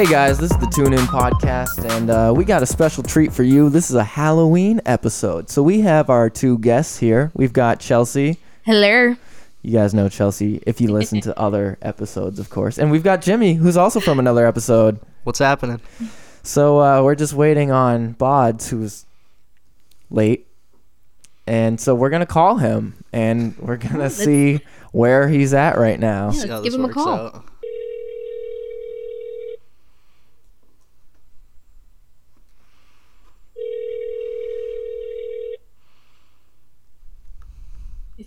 Hey guys, this is the Tune In Podcast, and uh, we got a special treat for you. This is a Halloween episode. So we have our two guests here. We've got Chelsea. Hello. You guys know Chelsea if you listen to other episodes, of course. And we've got Jimmy, who's also from another episode. What's happening? So uh, we're just waiting on Bods, who's late. And so we're going to call him, and we're going to see where he's at right now. Yeah. Let's give him a call. out. If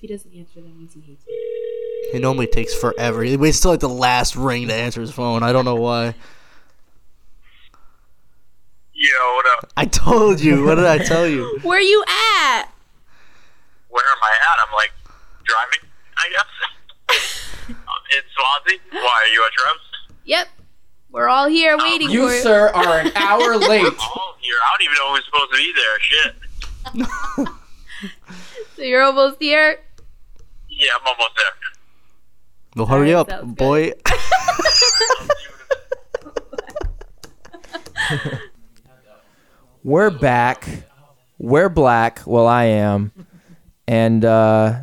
he doesn't answer, that means he hates me. It normally takes forever. He waits till like the last ring to answer his phone. I don't know why. Yo, what up? I told you. What did I tell you? Where are you at? Where am I at? I'm like driving, I guess. in Swansea. Why are you at Trev's? Yep. We're all here waiting You, for sir, are an hour late. Oh, here. I don't even know who's supposed to be there. Shit. So you're almost here. Yeah, I'm almost there. Well, hurry Alright, up, boy. We're back. We're black. Well, I am. And uh,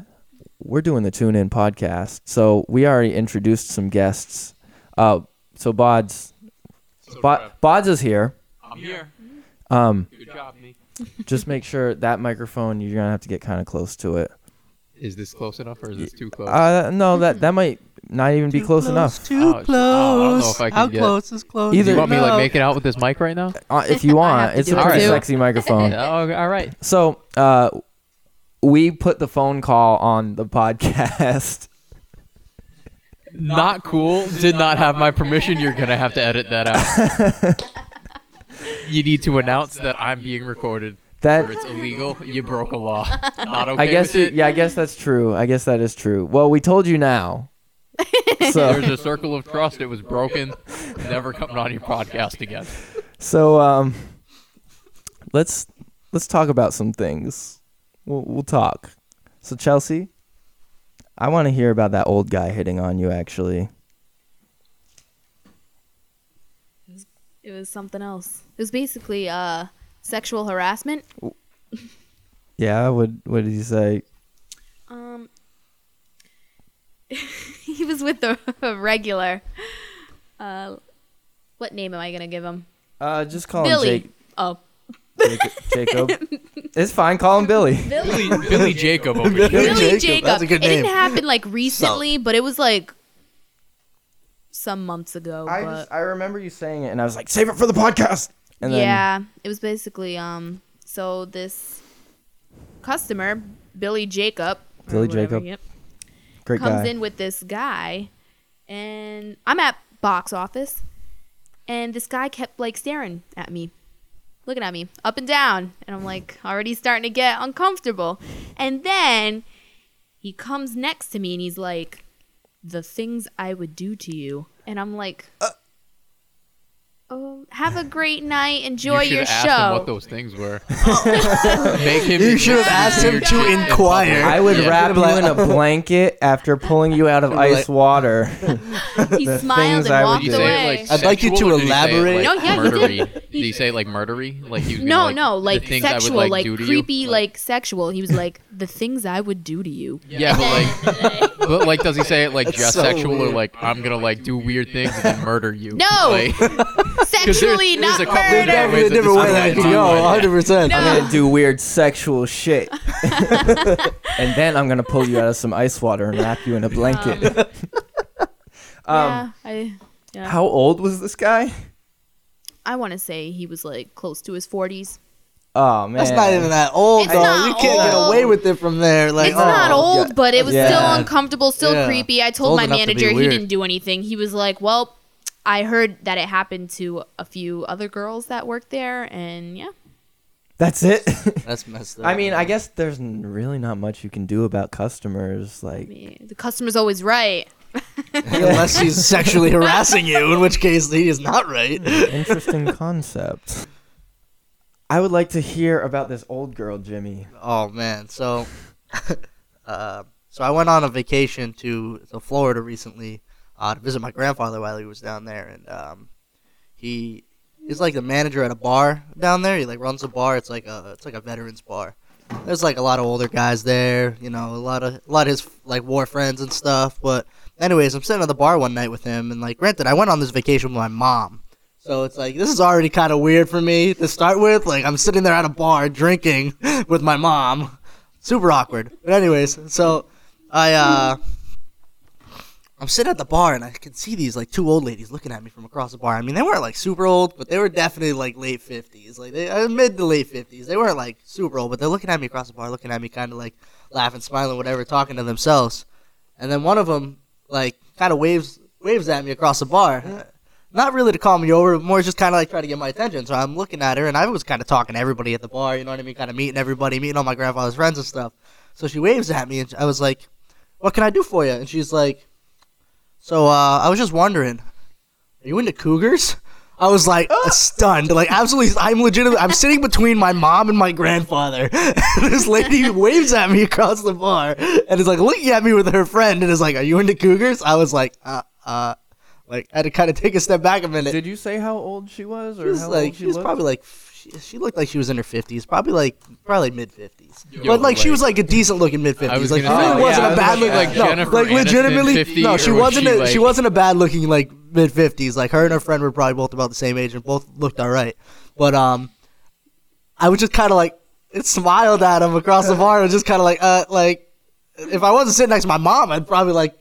we're doing the Tune In podcast. So we already introduced some guests. Uh, so Bods, Bo- Bods is here. I'm here. Um, Good job, me. just make sure that microphone you're gonna have to get kind of close to it. Is this close enough or is this too close? Uh, no, that that might not even be close enough. Too Oh, close. oh, I don't know if I can How get- close is close? Either- you want me like make it out with this mic right now? Uh, if you want, it's a it pretty too. sexy microphone. oh, all right. So, uh, we put the phone call on the podcast. Not cool. Did not have my permission. You're gonna have to edit that out. you need to announce that I'm being recorded. Or That it's illegal. You broke a law. Not okay I guess, with it. yeah, I guess that's true. I guess that is true. Well, we told you now. So, There's a circle of trust. It was broken. Never coming on your podcast again. so um, let's let's talk about some things. We'll, we'll talk. So Chelsea, I want to hear about that old guy hitting on you. Actually, It was something else. It was basically uh sexual harassment. yeah. What what did you say? Um he was with the regular uh what name am I gonna give him? Uh, just call Billy. him Jake, Oh. Jacob. Jacob. it's fine. Call him Billy. Billy. Billy, Billy Jacob over here. Billy Billy Jacob, Jacob. that's a good it name. didn't happen like recently, but it was like some months ago. I but just I remember you saying it, and I was like, save it for the podcast. And then, yeah, it was basically um. So this customer, Billy Jacob, Billy whatever, Jacob. yep, great comes guy. in with this guy, and I'm at box office, and this guy kept like staring at me, looking at me up and down, and I'm like already starting to get uncomfortable, and then he comes next to me and he's like, "The things I would do to you," and I'm like. Oh, have a great night. Enjoy you your should ask him show. what those things were. Make him. You should have asked him to Yeah. inquire. I would Yeah. wrap you in a blanket after pulling you out of ice water. he the smiled things and I would walked do. Say away. like I'd like you to or did he say it, elaborate. like, No, yeah, he murdery? did. Did he say like murdery? Like he was no, gonna, like, no, like things I would, sexual, like, like, do to you? creepy, like, sexual. He was like the things I would do to you. Yeah, but like, but like, does he say it like That's just so sexual or like I'm gonna like do weird things and then murder you? No! Like, Sexually, there's not a couple There's murder. definitely a different way that I could can go. go. 100. percent No. I'm gonna do weird sexual shit, and then I'm gonna pull you out of some ice water and wrap you in a blanket. um, yeah, I, yeah. how old was this guy? I want to say he was like close to his forties. Oh man, That's not even that old, It's though. not You can't get old. away with it from there. Like, it's not oh, old, yeah. but it was Yeah. still uncomfortable, still Yeah. creepy. I told old my enough to be manager he weird. didn't do anything. He was like, "Well, I heard that it happened to a few other girls that worked there, and yeah, That's it. That's messed up. I mean, I guess there's n- really not much you can do about customers. I Like, mean, the customer's always right." unless he's sexually harassing you, in which case he is not right. interesting concept. I would like to hear about this old girl, Jimmy. Oh man, so, uh, so I went on a vacation to, to Florida recently uh, to visit my grandfather while he was down there, and um, he is like the manager at a bar down there. He like runs a bar. It's like a it's like a veterans bar. There's like a lot of older guys there. You know, a lot of a lot of his like war friends and stuff. But anyways, I'm sitting at the bar one night with him, and like, granted, I went on this vacation with my mom. So it's like this is already kind of weird for me to start with. Like I'm sitting there at a bar drinking with my mom, super awkward. But anyways, so I uh I'm sitting at the bar and I can see these like two old ladies looking at me from across the bar. I mean, they weren't like super old, but they were definitely like late fifties, like they uh, mid to late fifties. They weren't like super old, but they're looking at me across the bar, looking at me, kind of like laughing, smiling, whatever, talking to themselves. And then one of them like kind of waves waves at me across the bar. Not really to call me over, more just kind of like try to get my attention. So I'm looking at her, and I was kind of talking to everybody at the bar. You know what I mean? Kind of meeting everybody, meeting all my grandfather's friends and stuff. So she waves at me, and I was like, "What can I do for you?" And she's like, "So uh, I was just wondering, are you into cougars?" I was like stunned, like absolutely. I'm legitimate. I'm sitting between my mom and my grandfather. And this lady waves at me across the bar and is like looking at me with her friend and is like, "Are you into cougars?" I was like, "Uh, uh." Like I had to kind of take a step back a minute. Did you say how old she was, She or was how like old she was looked? probably like she, she looked like she was in her fifties, probably like probably mid fifties. But like she was like a decent looking mid fifties. Like she really say, wasn't yeah, a bad looking. like no, Jennifer like legitimately, 50, no, she wasn't. she, a, she wasn't a bad looking like mid fifties. Like her and her friend were probably both about the same age and both looked all right. But um, I was just kind of like it smiled at him across the bar. I was just kind of like uh like if I wasn't sitting next to my mom, I'd probably like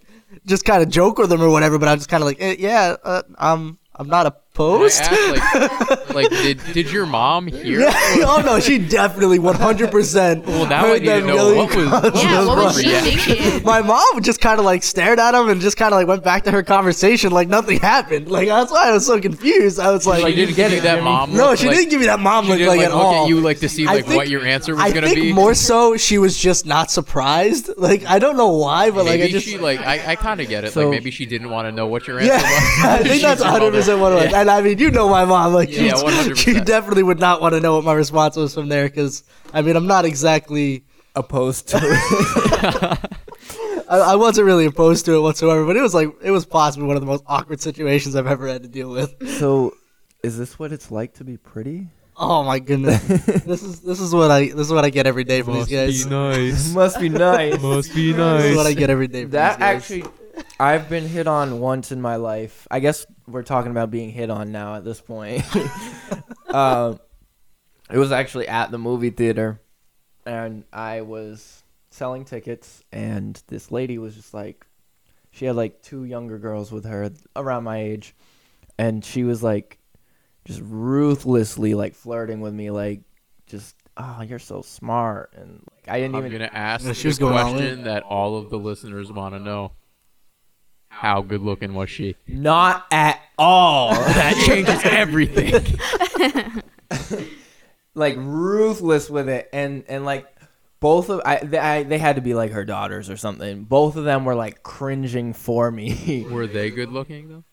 just kind of joke with them or whatever. But I was just kind of like eh, yeah, uh, I'm I'm not Can I opposed. ask, like, like did, did your mom hear? Yeah. oh no, she definitely 100. percent Well, now I need to know what was- Yeah, what was she thinking? My mom just kind of like stared at him and just kind of like went back to her conversation like nothing happened. Like that's why I was so confused. I was like, She didn't get give you that Jimmy. mom. no, she like, didn't give me that mom look like, like at look all. at you like to see like think- what your answer was I gonna think be. more so she was just not surprised. Like I don't know why, but maybe like I just she like I, I kind of get it. So- like maybe she didn't want to know what your answer yeah, was. I think that's 100 percent what it was. Yeah. And I mean, you know my mom, like Yeah, she's- 100%. she definitely would not want to know what my response was from there because I mean I'm not exactly. opposed to it. I, I wasn't really opposed to it whatsoever, but it was like it was possibly one of the most awkward situations I've ever had to deal with. so, is this what it's like to be pretty? Oh my goodness, this is this is what I this is what I get every day from these guys. Must be nice. Must be nice. Must be nice. This is what I get every day. From That these guys. actually, I've been hit on once in my life. I guess we're talking about being hit on now at this point. uh, it was actually at the movie theater, and I was selling tickets, and this lady was just like, she had like two younger girls with her around my age, and she was like, just ruthlessly like flirting with me, like, just oh, you're so smart, and like I didn't I'm even. gonna ask Yeah, she the was going question that all of the listeners want to know. How good looking was she? Not at all. That changes everything. like ruthless with it and and like both of I they, I they had to be like her daughters or something both of them were like cringing for me Were they good looking though?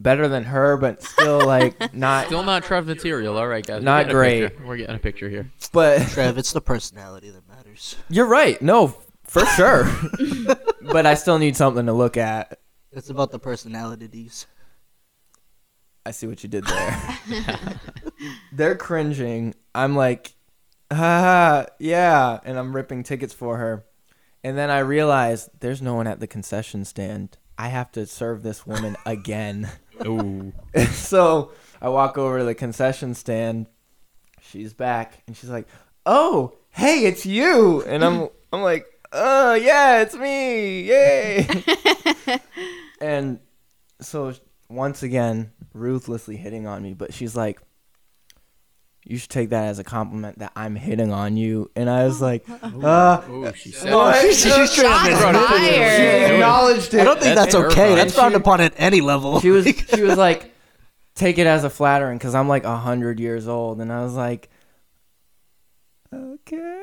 better than her but still like not Still not Trev material. All right, guys. we're Not great. picture. We're getting a picture here. but Trev, it's the personality that matters. you're right no for sure but i still need something to look at It's about the personalities. i see what you did there they're cringing i'm like ah yeah and i'm ripping tickets for her and then i realize there's no one at the concession stand i have to serve this woman again Ooh. so I walk over to the concession stand. She's back, and she's like, "Oh, hey, it's you!" And I'm, I'm like, "Oh, yeah, it's me! Yay!" and so once again, ruthlessly hitting on me, but she's like, "You should take that as a compliment that I'm hitting on you." And I was like, "Uh." Ooh, she said. Oh, What? she's, she's straight up Shots admitted it. She acknowledged it. I don't think That's that's, okay. That's And frowned upon at any level. she was she was like take it as a flattering because i'm like a hundred years old and i was like okay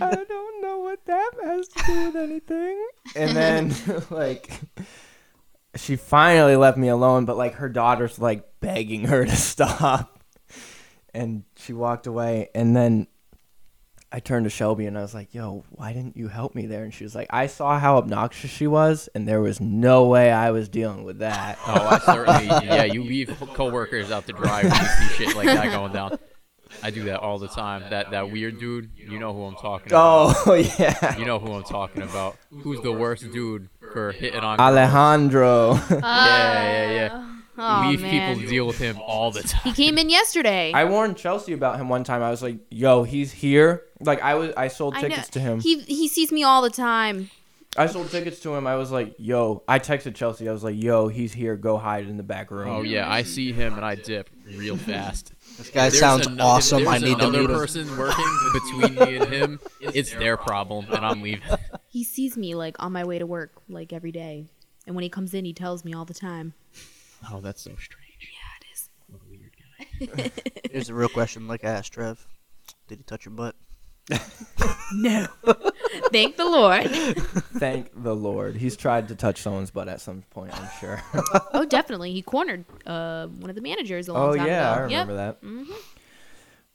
i don't know what that has to do with anything and then like she finally left me alone but like her daughter's like begging her to stop and she walked away and then I turned to Shelby and I was like, "Yo, why didn't you help me there?" And she was like, "I saw how obnoxious she was, and there was no way I was dealing with that." Oh, I certainly. yeah, you leave coworkers out to dry when you see shit like that going down. I do that all the time. That that weird dude, you know who I'm talking oh, about. Oh yeah, You know who I'm talking about. Who's the worst dude for hitting on? Alejandro. Uh, yeah, yeah, yeah. Oh, Leave man. people deal with him all the time. He came in yesterday. I warned Chelsea about him one time. I was like, "Yo, he's here." Like I was, I sold I tickets to him. He he sees me all the time. I sold tickets to him. I was like, "Yo," I texted Chelsea. I was like, "Yo, he's here. Go hide in the back room." Oh yeah, I see him and I dip real fast. This guy There's sounds ano- awesome. I there's need to another meet him. person working between me and him. It's their problem, and I'm leaving. He sees me like on my way to work like every day, and when he comes in, he tells me all the time. Oh, that's so strange. Yeah, it is. What a weird guy. Here's the real question, like I asked Trev. Did he touch your butt? No. Thank the Lord. Thank the Lord. He's tried to touch someone's butt at some point. I'm sure. Oh, definitely. He cornered uh, one of the managers a long time ago. oh time yeah, I remember yep. that. Mhm.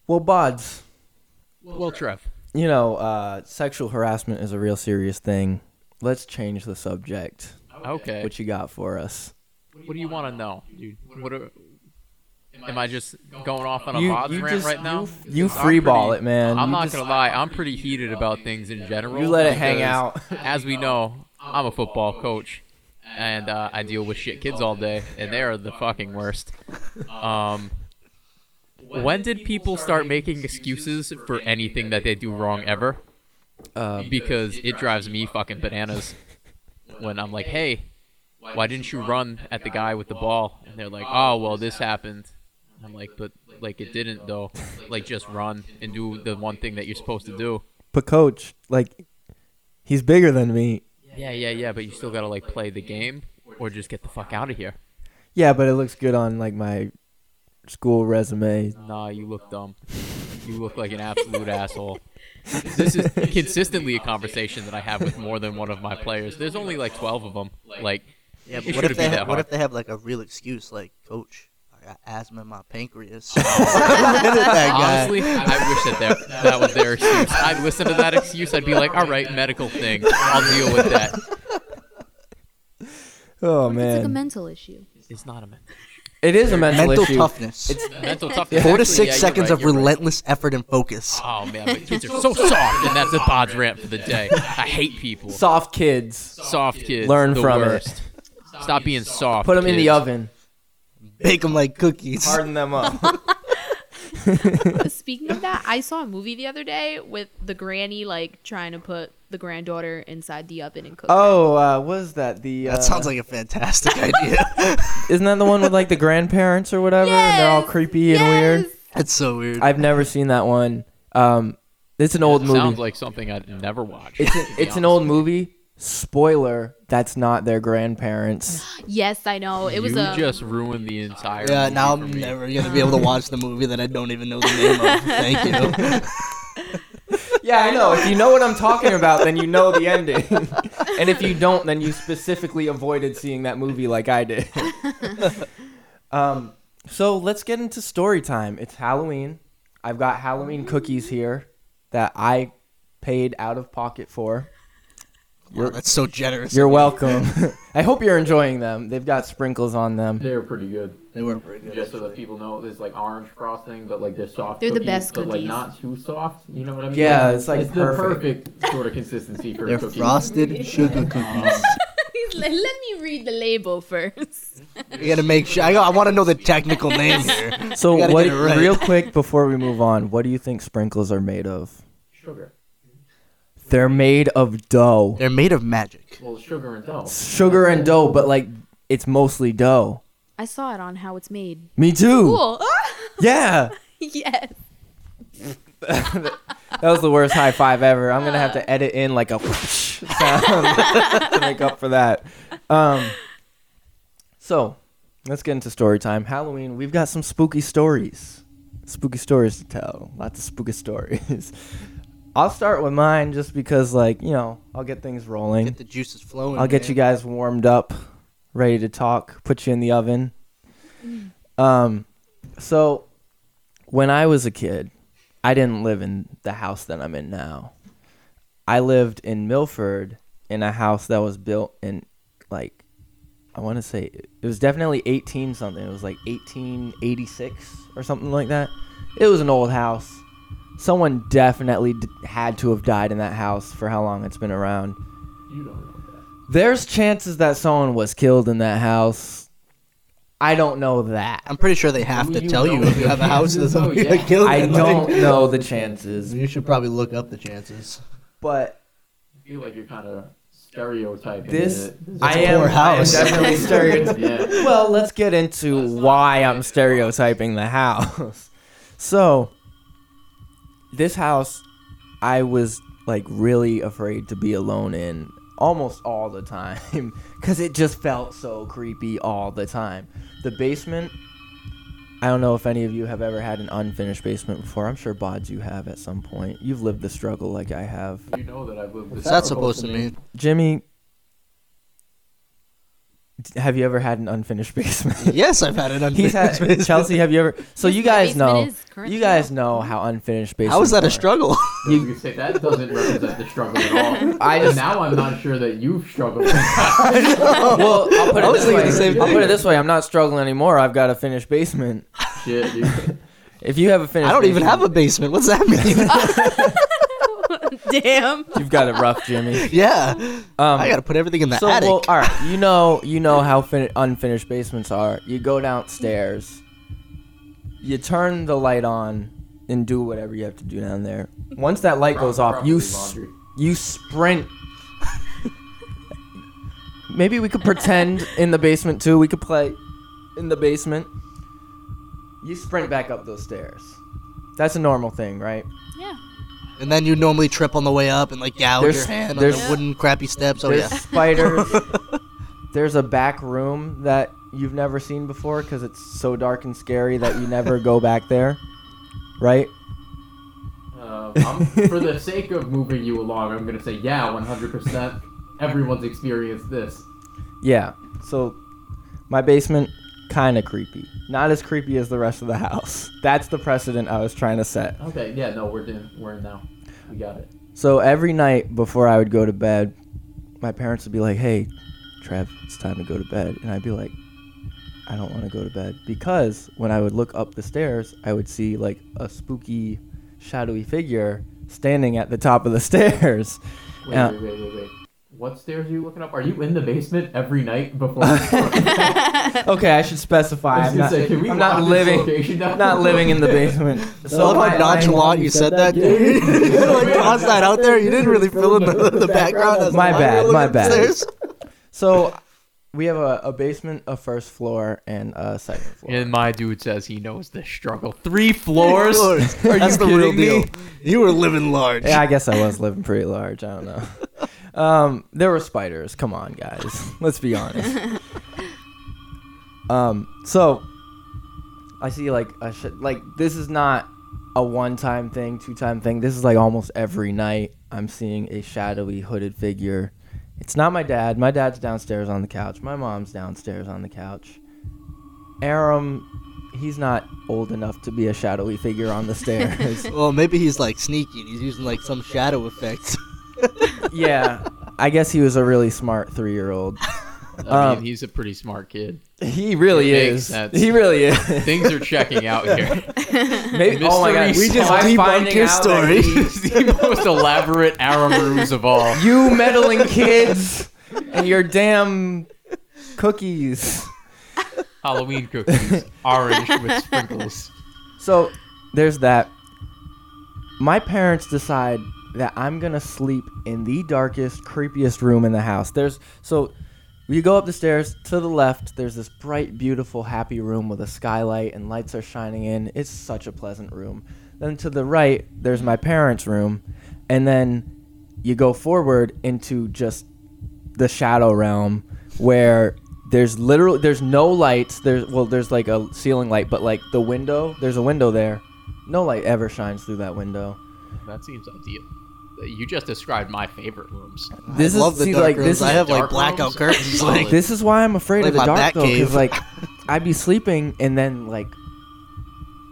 Well, Bods, Well, Trev. you know, uh, sexual harassment is a real serious thing. Let's change the subject. Okay. What you got for us? What do you want to know, dude? What are, am I just going off on a You, you rant just right now? you, you Because free ball pretty- it, man. I'm You not gonna lie. I'm pretty heated about things in general. You let it hang out. As we know, I'm a football coach, and uh, I deal with shit kids all day, and they are the fucking worst. Um, when did people start making excuses for anything that they do wrong ever? Uh, Because it drives me fucking bananas when I'm like, hey, why didn't you run at the guy with the ball? And they're like, oh, well, this happened. I'm like, but like it didn't though. Like just run and do the one thing that you're supposed to do. but coach, like, he's bigger than me. Yeah, yeah, yeah. But you still gotta like play the game or just get the fuck out of here. Yeah, but it looks good on like my school resume. Nah, you look dumb. You look like an absolute asshole. This is consistently a conversation that I have with more than one of my players. There's only like 12 of them. Like, Yeah, but what if they that ha- what if they have like a real excuse, like Coach, I got asthma in my pancreas. that. Honestly, I wish that there, that was their excuse. I'd listen to that excuse. I'd be like, all right, medical thing. I'll deal with that. Oh man, It's like a mental issue. It's not a mental, it is a mental, mental issue. toughness. It's mental toughness. Four to six yeah, seconds right, of you're right. relentless effort and focus. Oh man, but kids are so soft, and that's a pod's rant for the day. I hate people. soft kids. Soft kids. Learn the from it. Stop being soft. Put them in the oven. Bake them like cookies. Harden them up. Speaking of that, I saw a movie the other day with the granny like trying to put the granddaughter inside the oven and cook. her. oh, uh, what is that? The uh, That sounds like a fantastic idea. Isn't that the one with like the grandparents or whatever? And they're all Yes! creepy and weird. Yes! That's so weird. I've never seen that one. Um, it's an old movie. Sounds like something I'd never watch. it's to an, it's an old movie. Spoiler: That's not their grandparents. Yes, I know. It was you a just ruined the entire. yeah, movie now for I'm me. never gonna be able to watch the movie that I don't even know the name of. Thank you. Yeah, I know. If you know what I'm talking about, then you know the ending. and if you don't, then you specifically avoided seeing that movie like I did. um, so let's get into story time. It's Halloween. I've got Halloween cookies here that I paid out of pocket for. Wow, that's so generous. You're welcome. I hope you're enjoying them. They've got sprinkles on them. They're pretty good. They were pretty good. Just so that people know, there's like orange frosting, but like they're soft. They're the best cookies, best but like not too soft. You know what I mean? Yeah, it's, like, it's perfect. the perfect sort of consistency for They're cookies. frosted sugar cookies. Let me read the label first. You gotta make sure. I, I want to know the technical name here. So, what, right. real quick before we move on, what do you think sprinkles are made of? Sugar. They're made of dough. They're made of magic. Well, sugar and dough. sugar and dough, but like it's mostly dough. I saw it on how it's made. Me too. Cool. Yeah. yes. That was the worst high five ever. I'm gonna have to edit in like a whoosh sound to make up for that. Um, so let's get into story time. Halloween. We've got some spooky stories. Spooky stories to tell. Lots of spooky stories. I'll start with mine just because, like, you know, I'll get things rolling. Get the juices flowing. I'll get man. you guys warmed up, ready to talk, put you in the oven. Um, so when I was a kid, I didn't live in the house that I'm in now. I lived in Milford in a house that was built in like I want to say it was definitely 18 something. It was like 1886 or something like that. It was an old house. Someone definitely d- had to have died in that house for how long it's been around. You don't know that. There's chances that someone was killed in that house. I don't know that. I'm pretty sure they have Do to you tell you if you have a house chances, that's though? gonna Yeah. kill I you. don't know the chances, You should probably look up the chances. but I feel like you're kind of stereotyping. this it. This is I a am, poor I am house. definitely stereotyping. Yeah. Well, let's get into why I'm stereotyping the house. So, this house, I was like really afraid to be alone in almost all the time because it just felt so creepy all the time. The basement. I don't know if any of you have ever had an unfinished basement before. I'm sure Bods you have at some point. You've lived the struggle like I have. You know that I've lived What's this that supposed to mean? Jimmy, d- have you ever had an unfinished basement? Yes, I've had an He's unfinished had basement. Chelsea. Have you ever? So Yes, you guys know. You guys know how unfinished basement. Is. How is that a struggle? You could say that doesn't represent the struggle at all. I just- now I'm not sure that you've struggled. Well, I'll put I it this way. the same I'll put it this way: I'm not struggling anymore. I've got a finished basement. Shit, dude. If you have a finished, I don't even have a basement, basement. What's that mean? Damn. You've got it rough, Jimmy. yeah, Um, I gotta put everything in the so, attic. well, all right. You know, you know how fin- unfinished basements are. You go downstairs. You turn the light on and do whatever you have to do down there. Once that light goes off, you s- you sprint. Maybe we could pretend in the basement too. We could play in the basement. You sprint back up those stairs. That's a normal thing, right? Yeah. And then you normally trip on the way up and like gouge There's- your hand on there's- the wooden crappy steps. Oh There's yeah. spiders. There's a back room that you've never seen before because it's so dark and scary that you never go back there, right? Uh, I'm, for the sake of moving you along, I'm gonna say yeah, 100%. Everyone's experienced this. Yeah. So my basement kind of creepy. Not as creepy as the rest of the house. That's the precedent I was trying to set. Okay, yeah, no, we're in. We're in now. We got it. So every night before I would go to bed, my parents would be like, "Hey, Trev, it's time to go to bed," and I'd be like, "I don't want to go to bed," because when I would look up the stairs, I would see like a spooky, shadowy figure standing at the top of the stairs. Wait, wait, uh, wait, wait, wait. What stairs are you looking up? Are you in the basement every night before? okay, I should specify. I I'm gonna not, say, I'm not living. Not living in the basement. I love my- how nonchalant you said that. dude. you like tossed that out there. You didn't really fill in the, the background. as My bad, my bad. upstairs. So we have a, a basement, a first floor, and a second floor. And my dude says he knows the struggle. Three floors? Floors. Are That's you the real kidding me? deal. You were living large. Yeah, I guess I was living pretty large. I don't know. Um, there were spiders. Come on, guys. Let's be honest. Um, so I see like a sh- like this is not a one-time thing, two-time thing. This is like almost every night I'm seeing a shadowy hooded figure. It's not my dad. My dad's downstairs on the couch. My mom's downstairs on the couch. Aram, he's not old enough to be a shadowy figure on the stairs. Well, maybe he's like sneaky. He's using like some shadow effects. yeah, I guess he was a really smart three-year-old. I Um, mean, he's a pretty smart kid. He really It makes is. sense. He really is. Things are checking out here. Maybe, oh my god, Mystery We just am I debunked finding your out that story. he- He's the most elaborate Aram ruse of all. you meddling kids and your damn cookies. Halloween cookies, orange with sprinkles. So there's that. My parents decide that I'm gonna sleep in the darkest, creepiest room in the house. There's so you go up the stairs to the left. There's this bright, beautiful, happy room with a skylight and lights are shining in. It's such a pleasant room. Then to the right, there's my parents' room, and then you go forward into just the shadow realm where there's literally there's no lights there's well there's like a ceiling light but like the window there's a window there no light ever shines through that window That seems ideal. You just described my favorite rooms. this I is love the see, dark like rooms. this is I have like dark blackout rooms? curtains. Like this is why I'm afraid of Like the my dark though Batcave. because like I'd be sleeping and then like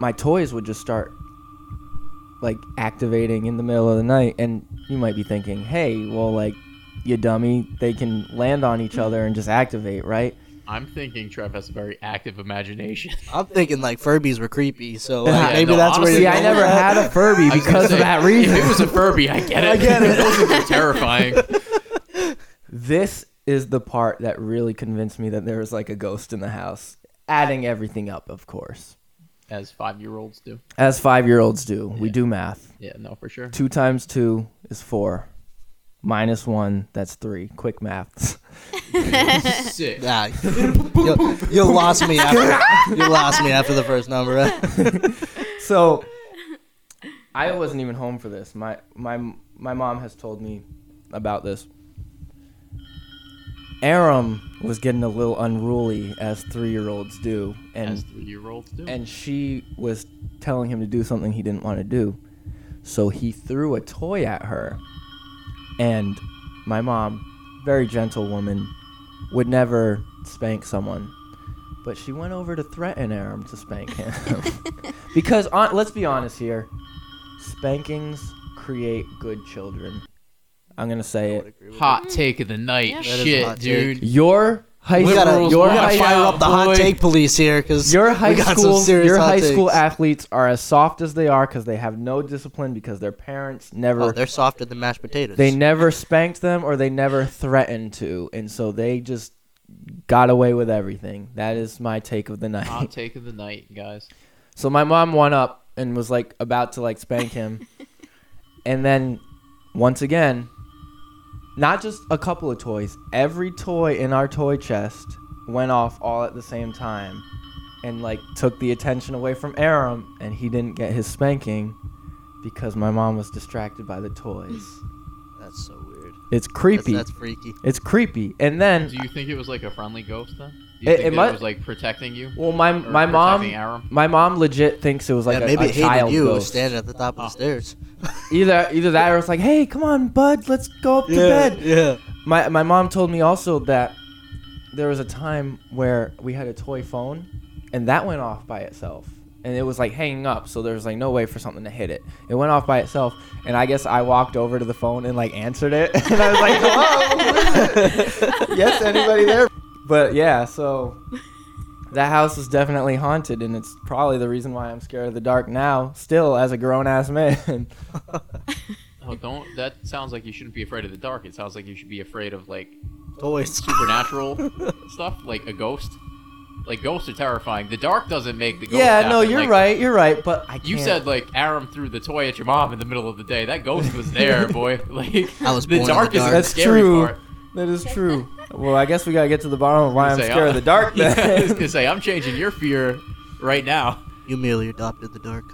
my toys would just start like activating in the middle of the night, and you might be thinking, "Hey, well, like, you dummy, they can land on each hmm. other and just activate, right?" I'm thinking Trev has a very active imagination. I'm thinking like Furbies were creepy, so Yeah, maybe no, that's honestly, where See, you're I never with had a Furby I was gonna because of that reason. If it was a Furby, I get it. I get it. Those are terrifying. This is the part that really convinced me that there was like a ghost in the house. Adding everything up, of course. As five year olds do. As five year olds do. We do math. Yeah, no, for sure. Two times two is four. Minus one, that's three. Quick maths. Sick. Nah, you, you lost me after you lost me after the first number. So I wasn't even home for this. My my my mom has told me about this. Aram was getting a little unruly as three year olds do, and As three year olds do. and she was telling him to do something he didn't want to do. So he threw a toy at her. And my mom, very gentle woman, would never spank someone. But she went over to threaten Aram to spank him. because on, let's be honest here, spankings create good children. I'm going to say it. hot take of the night. Yeah. That is a Shit, hot dude. Your high We gotta, Liberals, your gotta high fire up the hot take police here because Your high we got school, some serious your hot high school athletes are as soft as they are because they have no discipline because their parents never Oh, they're softer than mashed potatoes. they never spanked them or they never threatened to, and so they just got away with everything. That is my take of the night. Hot take of the night, guys. So my mom went up and was like about to like spank him, and then once again, not just a couple of toys, every toy in our toy chest went off all at the same time, and like took the attention away from Aram, and he didn't get his spanking because my mom was distracted by the toys. That's so weird. It's That's, creepy. that's freaky. It's creepy. And then, Do you think it was like a friendly ghost then? Do you It- think it that might- it was like protecting you? well, my my mom, Aram? my mom legit thinks it was like yeah, a, maybe a it hated child you. It ghost. standing at the top of the stairs. Either either that or it's like, hey, come on, bud, let's go up to bed. yeah. My my mom told me also that there was a time where we had a toy phone, and that went off by itself, and it was like hanging up, so there was like no way for something to hit it. It went off by itself, and I guess I walked over to the phone and like answered it, and I was like, hello, yes, anybody there? But yeah, so. That house is definitely haunted, and it's probably the reason why I'm scared of the dark now, still as a grown ass man. Oh, don't. That sounds like you shouldn't be afraid of the dark. It sounds like you should be afraid of like Toys. supernatural stuff, like a ghost. Like ghosts are terrifying. The dark doesn't make the ghost. yeah, no, you're Like, right. You're right. But I You can't- said like Aram threw the toy at your mom in the middle of the day. That ghost was there, boy. Like I was the born in the dark is dark. the That's scary true. part. that is true. Well, I guess we gotta get to the bottom of why I'm Say, scared of the dark. yeah, I was gonna say I'm changing your fear right now. You merely adopted the dark.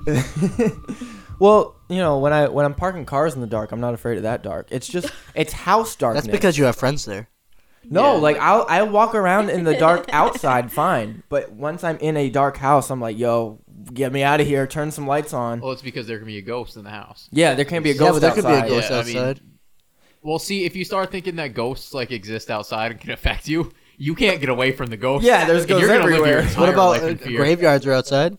well, you know, when I when I'm parking cars in the dark, I'm not afraid of that dark. It's just it's house darkness. That's because you have friends there. no, Yeah. like I'll I walk around in the dark outside fine, but once I'm in a dark house, I'm like, yo, get me out of here. Turn some lights on. Well, it's because there can be a ghost in the house. Yeah, there can be a Yeah, ghost but there could be a ghost Yeah, I mean, outside. Well, see, if you start thinking that ghosts like exist outside and can affect you, you can't get away from the ghost. Yeah, there's And you're ghosts gonna live your everywhere. entire what about life uh, in fear. graveyards are outside?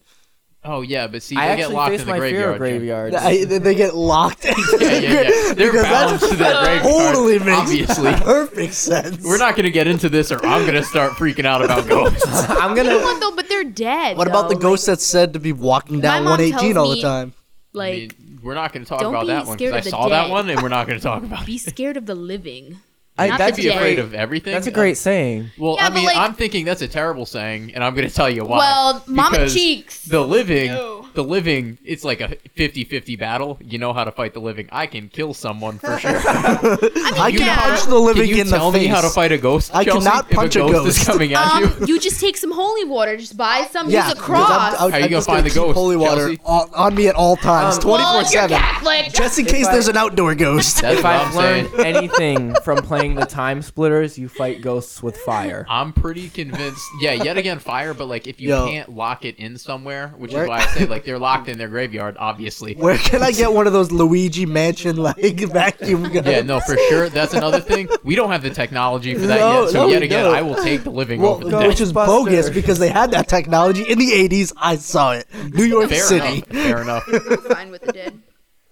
Oh yeah, but see, I they get actually locked face in the my fear of graveyard. Jim. graveyards. I, they get locked. Yeah, yeah, yeah. They're Because bound that- to that that graveyard. Totally makes obviously. perfect sense. We're not gonna get into this, or I'm gonna start freaking out about ghosts. I'm Come gonna. on, though, but they're dead. What about the though. ghost that's said to be walking down mom 118 tells all the me- time? Like, I mean, we're not gonna talk about be that one scared because I the saw that one, and we're not gonna talk about be it. scared of the living. I, Not that's the Be a afraid of everything. That's a great saying. Well, Yeah, I but, mean, like- I'm thinking that's a terrible saying, and I'm gonna tell you why. Well, Mama Because Cheeks. The living, No. the living, it's like a 50-50 battle. You know how to fight the living. I can kill someone for sure. I You can yeah. punch the living can you in the tell face. me how to fight a ghost? I Chelsea, cannot if punch a a ghost, is coming at you. Um, you just take some holy water. Just buy some. yeah, use a 'cause cross. I'm, I'm, How you I'm gonna just find the keep ghost, holy water Chelsea? on, on me at all times, Um, 24 well, you're 7. Catholic. Just in case there's an outdoor ghost. That's If what I've I'm saying. learned anything from playing the TimeSplitters, you fight ghosts with fire. I'm pretty convinced. Yeah, yet again, fire. But like, if you Yo. can't lock it in somewhere, which Where- is why I say like they're locked in their graveyard, obviously. Where can I get one of those Luigi Mansion like vacuum guns? Yeah, no, for sure. That's another thing. We don't have the technology for that No, yet. So no, yet we again, don't. I will take the living Well, over the go- dead. which is Ghostbusters. bogus because they had that technology in the 80s. I saw it. New York Fair City. enough. Fair enough. Fine with the dead.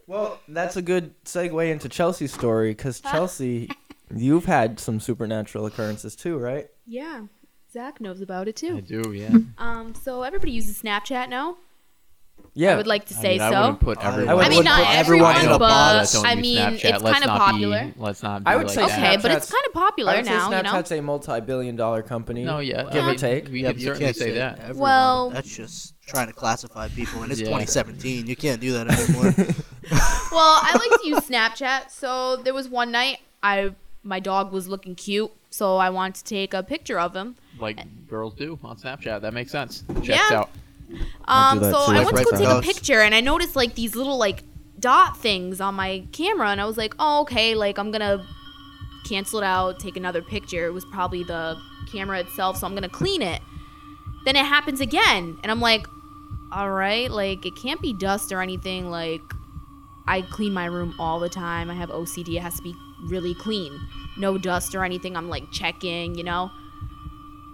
Well, that's a good segue into Chelsea's story because Chelsea, you've had some supernatural occurrences too, right? Yeah, Zach knows about it too. I do, yeah. Um, so everybody uses Snapchat now. Yeah. I would like to I say mean, I so. wouldn't put I would I mean, put not everyone everyone, in a box. but I mean, Snapchat. it's Let's kind of popular. Be, let's not. Be I would like say that. Okay, but it's kind of I popular would say now. You know. Snapchat's a multi-billion-dollar company. No, yeah. Give I or take. We Yeah, could you certainly can't say that. everyone. Well- that's just trying to classify people, and it's Yeah. 2017. You can't do that anymore. Well, I like to use Snapchat. So there was one night I my dog was looking cute, so I wanted to take a picture of him. Like girls do on Snapchat. That makes sense. Checks Yeah. out. I Um, so too. I Like went to go from take a picture, and I noticed like these little like dot things on my camera, and I was like, oh okay, like I'm gonna cancel it out, take another picture. It was probably the camera itself, so I'm gonna clean it. Then it happens again, and I'm like, all right, like it can't be dust or anything. Like I clean my room all the time. I have OCD. It has to be really clean, no dust or anything. I'm like checking, you know.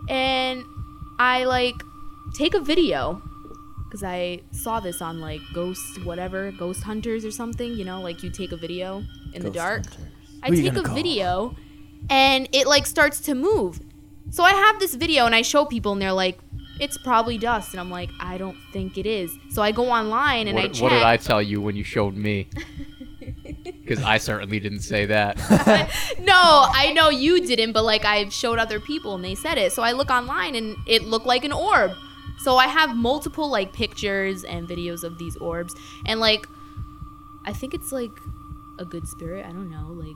And I like take a video because I saw this on like Ghost whatever Ghost Hunters or something. You know, like you take a video in the dark. hunters. I take a call? video, and it like starts to move. So I have this video and I show people and they're like, "It's probably dust," and I'm like, "I don't think it is." So I go online and I check. what did I tell you when you showed me? Because I certainly didn't say that. no, I know you didn't, but like I've showed other people and they said it. So I look online and it looked like an orb. So I have multiple like pictures and videos of these orbs, and like I think it's like a good spirit. I don't know, like.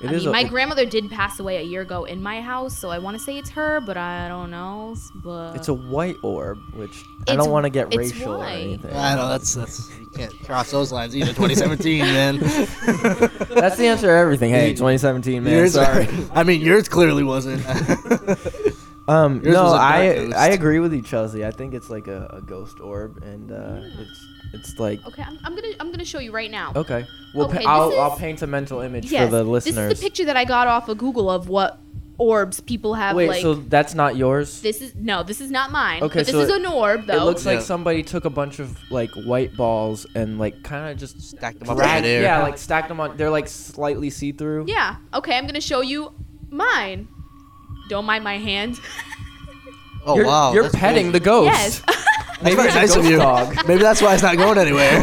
It I is mean, a- my grandmother did pass away a year ago in my house, so I want to say it's her, but I don't know. But It's a white orb, which I don't want to get it's racial or anything. I know that's that's you can't cross those lines either. 2017, man. That's the answer to everything. Hey, 2017, man. Yours, Sorry. I mean, yours clearly wasn't. Um, Yours no, was I ghost. I agree with you, Chelsea. I think it's like a, a ghost orb, and uh, it's it's like okay, I'm, I'm gonna I'm gonna show you right now. okay. Well, Okay, pa- I'll this I'll is- paint a mental image yes, for the listeners. this is the picture that I got off of Google of what orbs people have. Wait, like so that's not yours? this is no, this is not mine. Okay, but this so is it- an orb though. It looks like somebody took a bunch of like white balls and like kind of just Stacked them up dragged- in midair. Yeah, like stacked them on. They're like slightly see through. yeah. Okay, I'm gonna show you mine. Don't mind my hand. oh you're, wow, You're that's petting crazy. the ghost. yes. That's Maybe very it's nice of you. dog. Maybe that's why it's not going anywhere.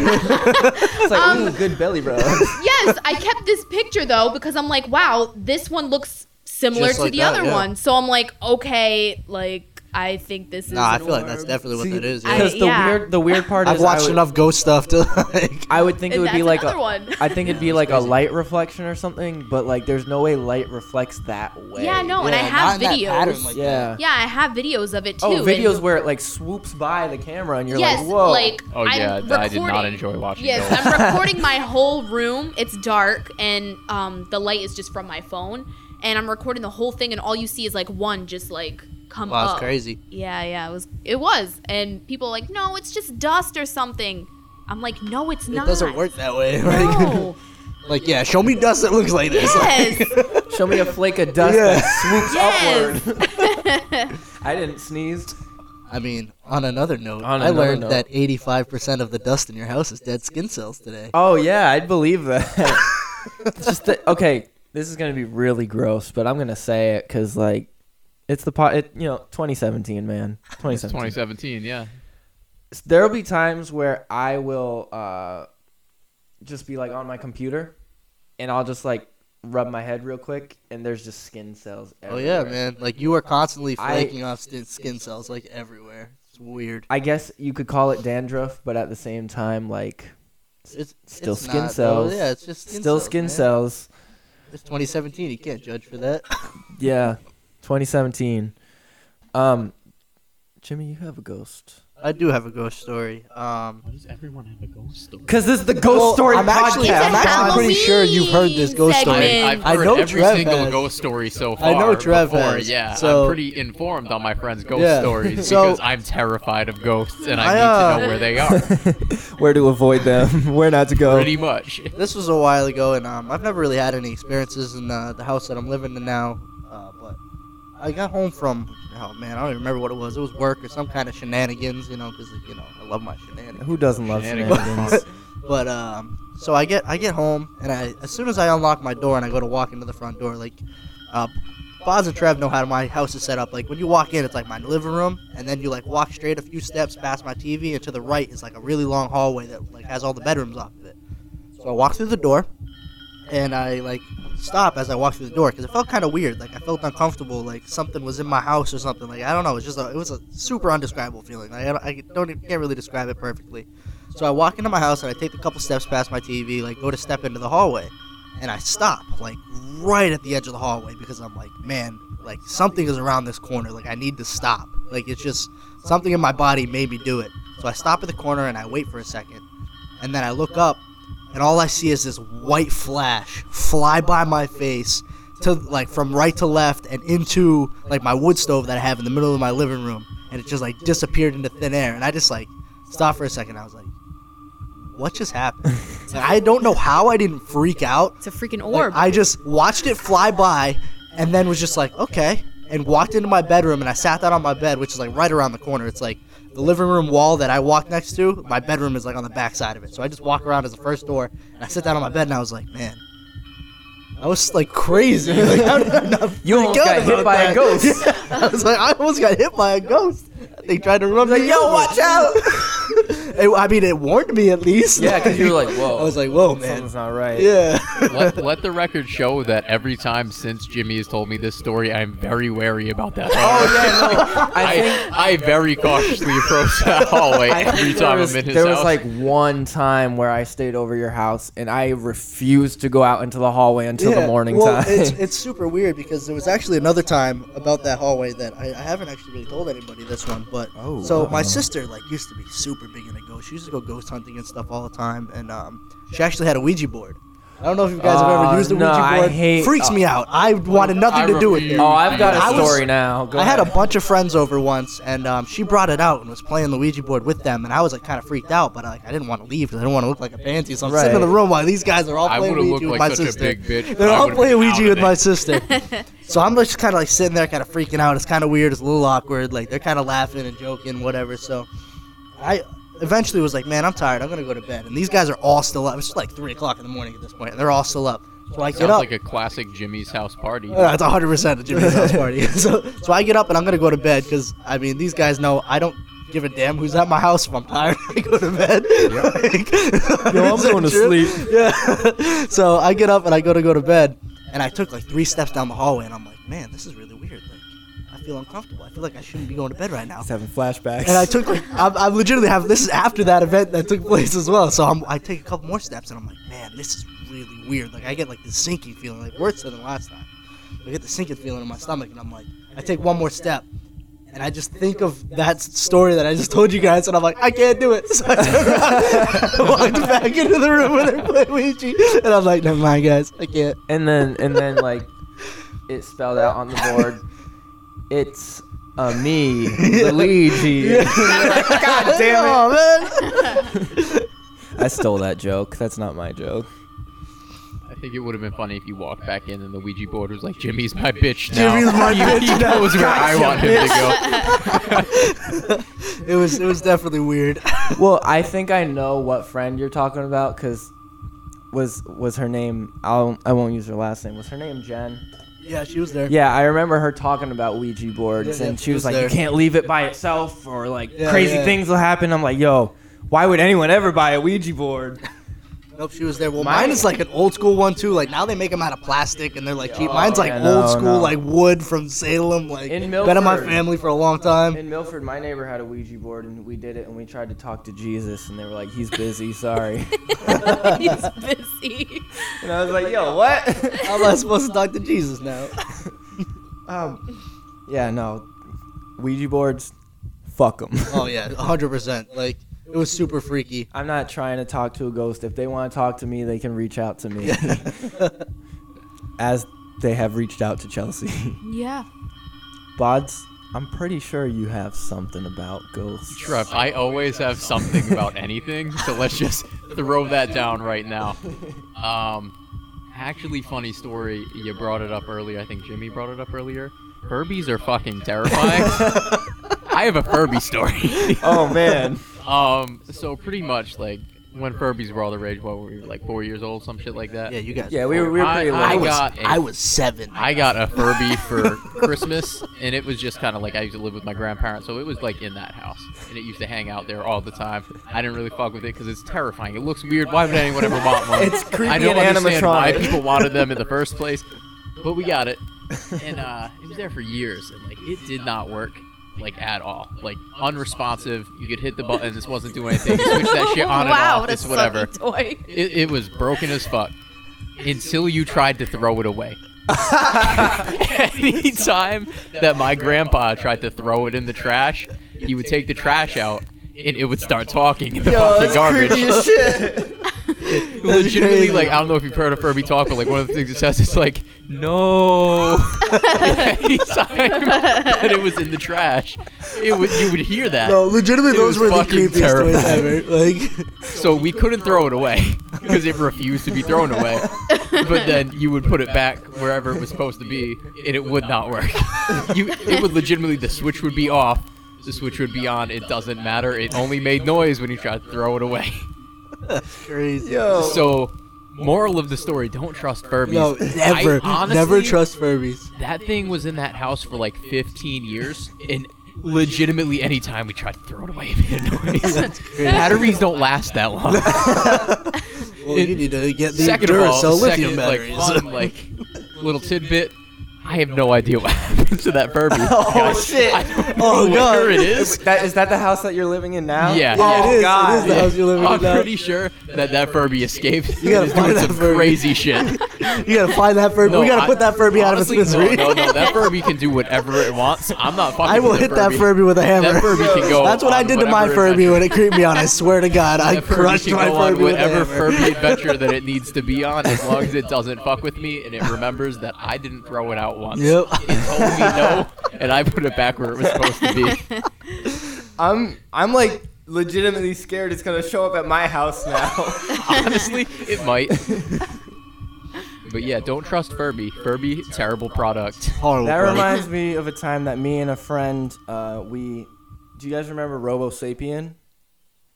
It's like Um, ooh, good belly rub. yes, I kept this picture though because I'm like, wow, this one looks similar Just to like the that, other yeah. one. So I'm like, okay, like I think this is. nah, I an feel like that's definitely what See, that is. I- Yeah. Because the yeah. weird the weird part I've is watched would, enough ghost stuff to like. I would think it would be like another a. one. I think it'd be like a light reflection or something, but like there's no way light reflects that way. Yeah, no, and I have not in that videos. pattern like Yeah. yeah, I have videos of it too. Oh, and- videos where it like swoops by the camera and you're yes, like, whoa. like Oh yeah, I did not enjoy watching Yes, those. I'm recording my whole room. It's dark, and um, the light is just from my phone, and I'm recording the whole thing, and all you see is like one just like come Wow, up. it's crazy. Yeah, yeah, it was. It was, and people are like, no, it's just dust or something. I'm like, no, it's not. It doesn't work that way. Like, No. like yeah, show me dust that looks like this. yes. Show me a flake of dust Yeah. that swoops yes. upward. I didn't sneeze. I mean, on another note, On I learned note. that 85% of the dust in your house is dead skin cells today. Oh yeah, I'd believe that. It's just that, okay. This is gonna be really gross, but I'm gonna say it because like it's the pot. It, you know, 2017, man. It's 2017. 2017, yeah. There'll be times where I will uh, just be like on my computer, and I'll just like rub my head real quick, and there's just skin cells. Oh yeah, man! Like you are constantly I- flaking off skin, skin cells like everywhere. It's weird. I guess you could call it dandruff, but at the same time, like It's Still it's skin not, cells. though. Yeah, it's just skin still cells, skin man. cells. It's 2017. You can't judge for that. Yeah, 2017. Um, Jimmy, you have a ghost. I do have a ghost story. Um, Why does everyone have a ghost story? Cause this is the ghost Well, story I'm actually- podcast. It's a I'm actually pretty sure you've heard this ghost story. segment. I, I've I heard know every Trev single has. ghost story so far. I know Trev before, has. Yeah, So- I'm pretty informed on my friends' ghost Yeah. stories So- because I'm terrified of ghosts and I, I, need uh, to know where they are. Where to avoid them? Where not to go? Pretty much. this was a while ago, and um, I've never really had any experiences in uh, the house that I'm living in now. I got home from oh man, I don't even remember what it was. It was work or some kind of shenanigans, you know, because you know I love my shenanigans. Who doesn't love Shenanigans. shenanigans? But um, so I get I get home and I as soon as I unlock my door and I go to walk into the front door, like, uh, Boz and Trev know how my house is set up. Like when you walk in, it's like my living room, and then you like walk straight a few steps past my TV, and to the right is like a really long hallway that like has all the bedrooms off of it. So I walk through the door, and I like stop as I walk through the door because it felt kind of weird. Like I felt uncomfortable, like something was in my house or something. Like I don't know. It's just a, it was a super undescribable feeling. Like, I, I don't even- can't really describe it perfectly. So I walk into my house and I take a couple steps past my TV, like go to step into the hallway, and I stop like right at the edge of the hallway because I'm like, man, like something is around this corner. Like I need to stop. Like it's just something in my body made me do it. So I stop at the corner and I wait for a second, and then I look up and all I see is this white flash fly by my face to like from right to left and into like my wood stove that I have in the middle of my living room, and it just like disappeared into thin air. And I just like stopped for a second. I was like, "What just happened?" I don't know how I didn't freak out. It's a freaking Like, orb. I just watched it fly by, and then was just like, "Okay," and walked into my bedroom and I sat down on my bed, which is like right around the corner. It's like the living room wall that I walk next to. My bedroom is like on the back side of it. So I just walk around as the first door, and I sit down on my bed, and I was like, "Man." I was like crazy. Like, I You almost got hit by a ghost. I was like, I almost got hit by a ghost. They tried to run me. Yo, watch out! It- I mean, it warned me at least. Yeah, because you were like, whoa. I was like, whoa, man. something's not right. Yeah. let, let the record show that every time since Jimmy has told me this story, I'm very wary about that. Oh yeah, no. I I, think I very cautiously approach that hallway every there time was, I'm in his there house. was like one time where I stayed over your house and I refused to go out into the hallway until the morning well, time. it's it's super weird because there was actually another time about that hallway that I, I haven't actually really told anybody this one, but Oh, so my sister like used to be super big into ghosts. She used to go ghost hunting and stuff all the time, and um, she actually had a Ouija board. I don't know if you guys have Oh, ever used a no, Ouija I board. hate- Freaks me out. I wanted nothing I to do with it. oh, I've got I a was- story now. Go I had a ahead. bunch of friends over once, and um, she brought it out and was playing the Ouija board with them, and I was like kind of freaked out, but like I didn't want to leave because I didn't want to look like a pansy. So I'm sitting in the room while these guys are all I playing would've Ouija looked with like my such a sister. big bitch. They're I all would've playing been out Ouija of with it. my sister. so I'm just kind of like sitting there, kind of freaking out. It's kind of weird. It's a little awkward. Like they're kind of laughing and joking, whatever. So I eventually was like, man, I'm tired. I'm gonna go to bed. And these guys are all still up. It's like three o'clock in the morning at this point, and they're all still up. So I get Sounds up. like a classic Jimmy's house party. Uh, it's 100 percent a Jimmy's house party. so, so I get up and I'm gonna go to bed because I mean these guys know I don't give a damn who's at my house if I'm tired. I go to bed. Like, Yo, I'm going to sleep. Yeah. so I get up and I go to go to bed, and I took like three steps down the hallway, and I'm like, man, this is really weird. Like, I feel uncomfortable. I feel like I shouldn't be going to bed right now. He's having flashbacks. And I took like I'm, I'm legitimately have this is after that event that took place as well. So I'm, I take a couple more steps and I'm like, man, this is really weird. Like I get like this sinking feeling, like worse than the last time. I get the sinking feeling in my stomach, and I'm like, I take one more step, and I just think of that story that I just told you guys, and I'm like, I can't do it. So I turned around, walked back into the room where they're playing Ouija, and I'm like, never mind, guys, I can't. and then and then like it spelled out on the board. It's a me, Luigi. God damn Oh man. I stole that joke. That's not my joke. I think it would have been funny if you walked back in and the Ouija board was like, "Jimmy's my bitch now." Jimmy's my he, bitch he now. knows where I want him to go. it was it was definitely weird. Well, I think I know what friend you're talking about because was was her name? I'll I won't use her last name. Was her name Jen? Yeah, she was there. Yeah, I remember her talking about Ouija boards, Yeah, yeah, and she she was was like, there. "You can't leave it by itself, or like Yeah, crazy yeah. things will happen." I'm like, "Yo, why would anyone ever buy a Ouija board?" Nope, she was there. Well, Mine- mine is like an old school one too. Like now they make them out of plastic and they're like cheap. Oh, Mine's like yeah, old school, no. like wood from Salem. Like In been in my family for a long time. In Milford, my neighbor had a Ouija board, and we did it, and we tried to talk to Jesus, and they were like, "He's busy, sorry." He's busy. and I was like, "Yo, what?" How am I supposed to talk to Jesus now? um, yeah, no, Ouija boards, fuck them. Oh yeah, hundred percent. Like it was super freaky. I'm not trying to talk to a ghost. If they want to talk to me, they can reach out to me. As they have reached out to Chelsea. Yeah. Bods, I'm pretty sure you have something about ghosts. Trev, I always have something about anything, so let's just throw that down right now. Um, actually, funny story. You brought it up earlier. I think Jimmy brought it up earlier. Furbies are fucking terrifying. I have a Furby story. Oh man. Um, so pretty much like when Furbies were all the rage, what were we like four years old, some shit like that? Yeah, you guys. Yeah, we were, we were I- pretty I late. was, got a- I was seven. I got a Furby for Christmas, and it was just kind of like I used to live with my grandparents, so it was like in that house, and it used to hang out there all the time. I didn't really fuck with it because it's terrifying. It looks weird. Why would anyone ever want one? It's creepy I don't and understand why animatronic. people wanted them in the first place, but we got it, and uh, it was there for years, and like it did not work. Like at all, like unresponsive. You could hit the button, this wasn't doing anything. You switch that shit on and off. what It's whatever. toy. It, it was broken as fuck until you tried to throw it away. Anytime that my grandpa tried to throw it in the trash, he would take the trash out and it would start talking in the Yo, fucking that's garbage. creepy as shit. Legitimately, like I don't know if you've heard of Furby talk, but like one of the things it says is like, "No." Anytime that it was in the trash, it would you would hear that. No, legitimately, It those was were the fucking creepiest toys ever. Like, So we couldn't throw it away because it refused to be thrown away. But then you would put it back wherever it was supposed to be, and it would not work. You, it would legitimately the switch would be off, the switch would be on. It doesn't matter. It only made noise when you tried to throw it away. That's crazy. Yo. So, moral of the story: don't trust Furbies. No, never, I honestly- never trust Furbies. That thing was in that house for like 15 years, and legitimately, anytime we tried to throw it away, it made a noise. Batteries don't last that long. Well, you need to get the second all, Duracell second, lithium like, fun, like little tidbit. I have no idea what happened to that Furby. Oh, shit. I don't Oh, God. where it is. That is that the house that you're living in now? Yeah. yeah, oh it is. God. It is the house you're living I'm in now. pretty sure that that Furby escaped. You gotta and doing find that some Furby. crazy shit. You gotta find that Furby. No, we gotta I- put that Furby out of its misery. No, no, no. That Furby can do whatever it wants. I'm not fucking. I will with hit that that Furby with a hammer. That Furby can go. That's what I did to my Furby when it creeped me out. I swear to God, I crushed my go on Furby with a whatever. Furby adventure that it needs to be on, as long as it doesn't fuck with me and it remembers that I didn't throw it out once. Yep. It told me no, and I put it back where it was supposed to be. I'm I'm like legitimately scared it's gonna show up at my house now. Honestly, it might. But yeah, don't trust Furby. Furby, terrible product. Horrible. that product. reminds me of a time that me and a friend uh, we do you guys remember Robo Sapien?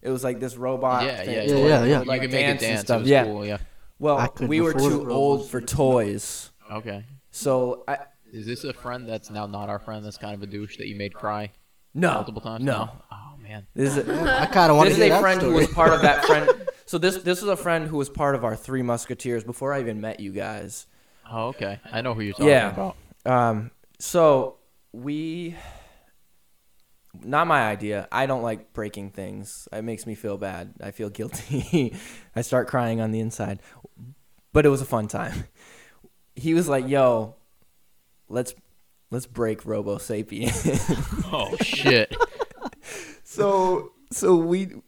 It was like this robot. Yeah, thing yeah, Yeah, yeah, yeah. Like you can make dance it and dance. stuff. It was yeah. cool. Yeah. Well, we were too old for toys, Okay. So I Is this a friend that's now not our friend? That's kind of a douche that you made cry no multiple times. No, Oh man. this is I kind of want this to is a that friend who was part of that friend. So this this is a friend who was part of our Three Musketeers before I even met you guys. Oh okay. I know who you're talking Yeah. about. Um, so we, not my idea. I don't like breaking things. It makes me feel bad. I feel guilty. I start crying on the inside. But it was a fun time. He was like, "Yo, let's let's break Robo Sapien." Oh shit. so so we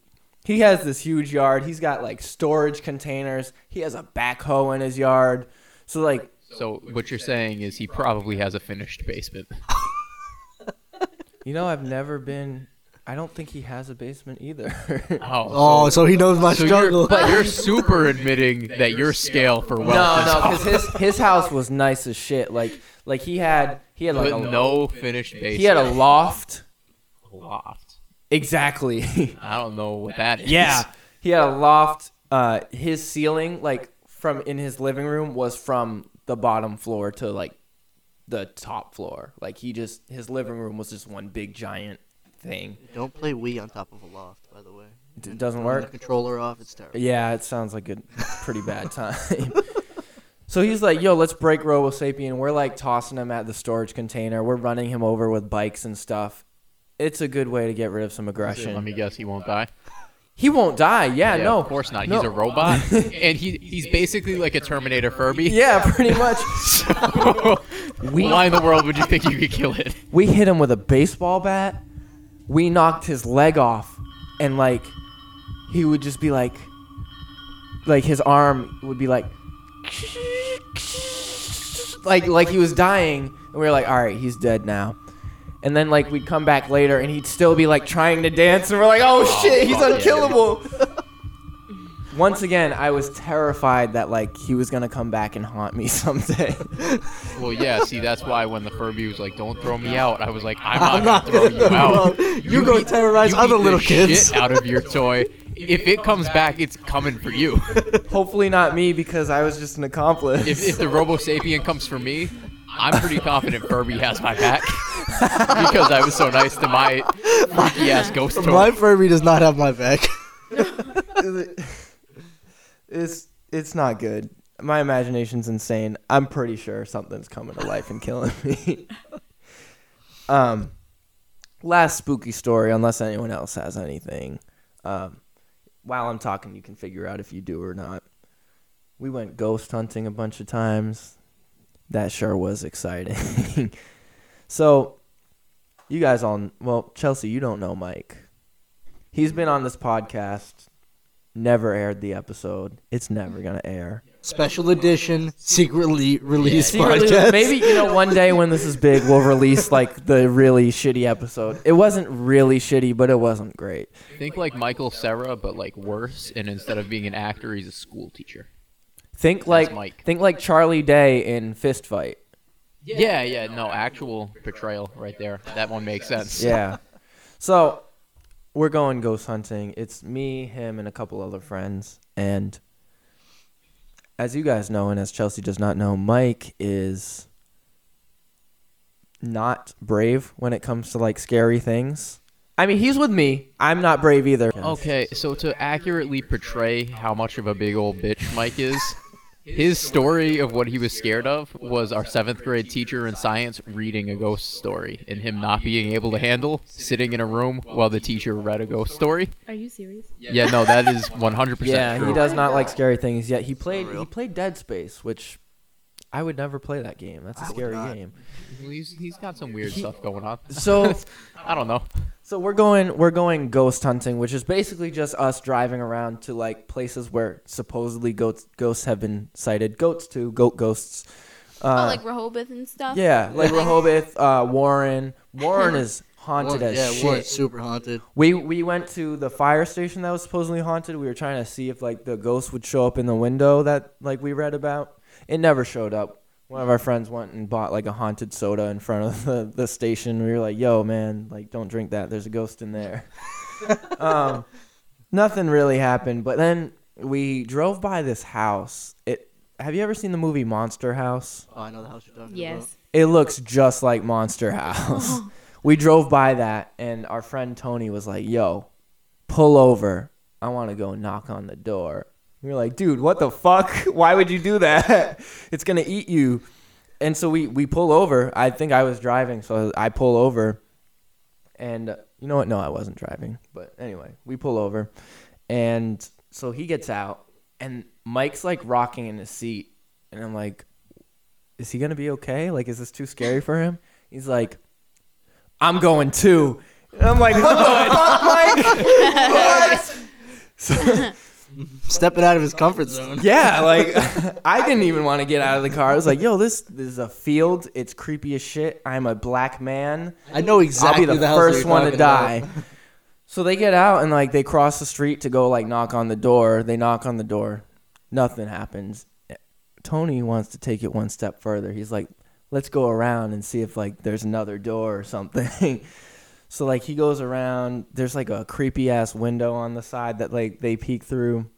he has this huge yard. He's got like storage containers. He has a backhoe in his yard. So like So what you're saying is he probably has a finished basement. You know, I've never been. I don't think he has a basement either. Oh. Oh, so he knows my So struggle. you're, you're super admitting that your scale for no, wealth is no, off. because his his house was nice as shit. Like like he had he had like a no finished basement. he had a loft. loft. Exactly. I don't know what that is. yeah, he had a loft. Uh, his ceiling, like from in his living room, was from the bottom floor to like the top floor. Like he just his living room was just one big giant thing. Don't play Wii on top of a loft, by the way. It doesn't Turn the work. controller off. It's terrible. Yeah, it sounds like a pretty bad time. so he's like, "Yo, let's break Robo Sapien." We're like tossing him at the storage container. We're running him over with bikes and stuff. It's a good way to get rid of some aggression. Let me guess, he won't die. He won't die. Yeah, no, of course not. No. He's a robot, and he he's basically like a Terminator Furby. Yeah, pretty much. So, why in the world would you think you could kill it? We hit him with a baseball bat. We knocked his leg off, and like, he would just be like, like his arm would be like, like like he was dying, and we were like, all right, he's dead now. And then like we'd come back later, and he'd still be like trying to dance, and we're like, oh shit, he's oh, unkillable. Once again, I was terrified that like he was gonna come back and haunt me someday. Well, yeah. See, that's why when the Furby was like, "Don't throw me out," I was like, "I'm I'm not not gonna throw you out. You go beat- terrorize you other beat little the kids. shit out of your toy, if it comes back, it's coming for you. Hopefully not me because I was just an accomplice. If, if the Robo Sapien comes for me, I'm pretty confident Furby has my back because I was so nice to my freaky ass ghost toy. My Furby does not have my back. It's it's not good. My imagination's insane. I'm pretty sure something's coming to life and killing me. um, last spooky story, unless anyone else has anything. Um, while I'm talking, you can figure out if you do or not. We went ghost hunting a bunch of times. That sure was exciting. so, you guys all, well, Chelsea, you don't know Mike. He's been on this podcast never aired the episode. It's never gonna air. Special edition, secretly released Secretly, podcast. maybe you know one day when this is big, we'll release like the really shitty episode. It wasn't really shitty, but it wasn't great. Think like Michael Cera, but like worse. And instead of being an actor, he's a school teacher. Think like Mike. think like Charlie Day in Fist Fight. Yeah, yeah, no, actual portrayal right there. That one makes sense. Yeah. So we're going ghost hunting. It's me, him, and a couple other friends. And as you guys know, and as Chelsea does not know, Mike is not brave when it comes to like scary things. I mean, he's with me. I'm not brave either. Okay, so to accurately portray how much of a big old bitch Mike is, his story of what he was scared of was our seventh grade teacher in science reading a ghost story and him not being able to handle sitting in a room while the teacher read a ghost story. Are you serious? Yeah, no, that is 100% Yeah, true. he does not like scary things. Yet he played he played Dead Space, which I would never play that game. That's a scary not. game. He's, he's got some weird stuff going on. So I don't know. So we're going we're going ghost hunting, which is basically just us driving around to like places where supposedly goats ghosts have been sighted. Goats too, goat ghosts. Uh, oh, like Rehoboth and stuff. yeah, like Rehoboth, uh, Warren. Warren is haunted Warren- as yeah, shit. Warren's super haunted. We we went to the fire station that was supposedly haunted. We were trying to see if like the ghost would show up in the window that like we read about. It never showed up. One of our friends went and bought like a haunted soda in front of the, the station. We were like, "Yo, man, like don't drink that. There's a ghost in there." um, nothing really happened, but then we drove by this house. It have you ever seen the movie Monster House? Oh, I know the house you're talking Yes. It looks just like Monster House. we drove by that, and our friend Tony was like, "Yo, pull over. I want to go knock on the door." We were like, "Dude, what the fuck? Why would you do that? it's gonna eat you." And so we we pull over. I think I was driving, so I pull over, and uh, you know what? No, I wasn't driving. But anyway, we pull over, and so he gets out, and Mike's like rocking in his seat, and I'm like, is he gonna be okay? Like, is this too scary for him? He's like, I'm going too. And I'm like, what the fuck, Mike? What? So, about. Stepping out of his comfort zone. yeah, like I didn't even want to get out of the car. I was like, yo, this, this is a field. It's creepy as shit. I'm a black man. I know exactly I'll be the, house first one to about. die. So they get out and like they cross the street to go like knock on the door. They knock on the door. Nothing happens. Tony wants to take it one step further. He's like, "Let's go around and see if like there's another door or something." so like he goes around. There's like a creepy ass window on the side that like they peek through.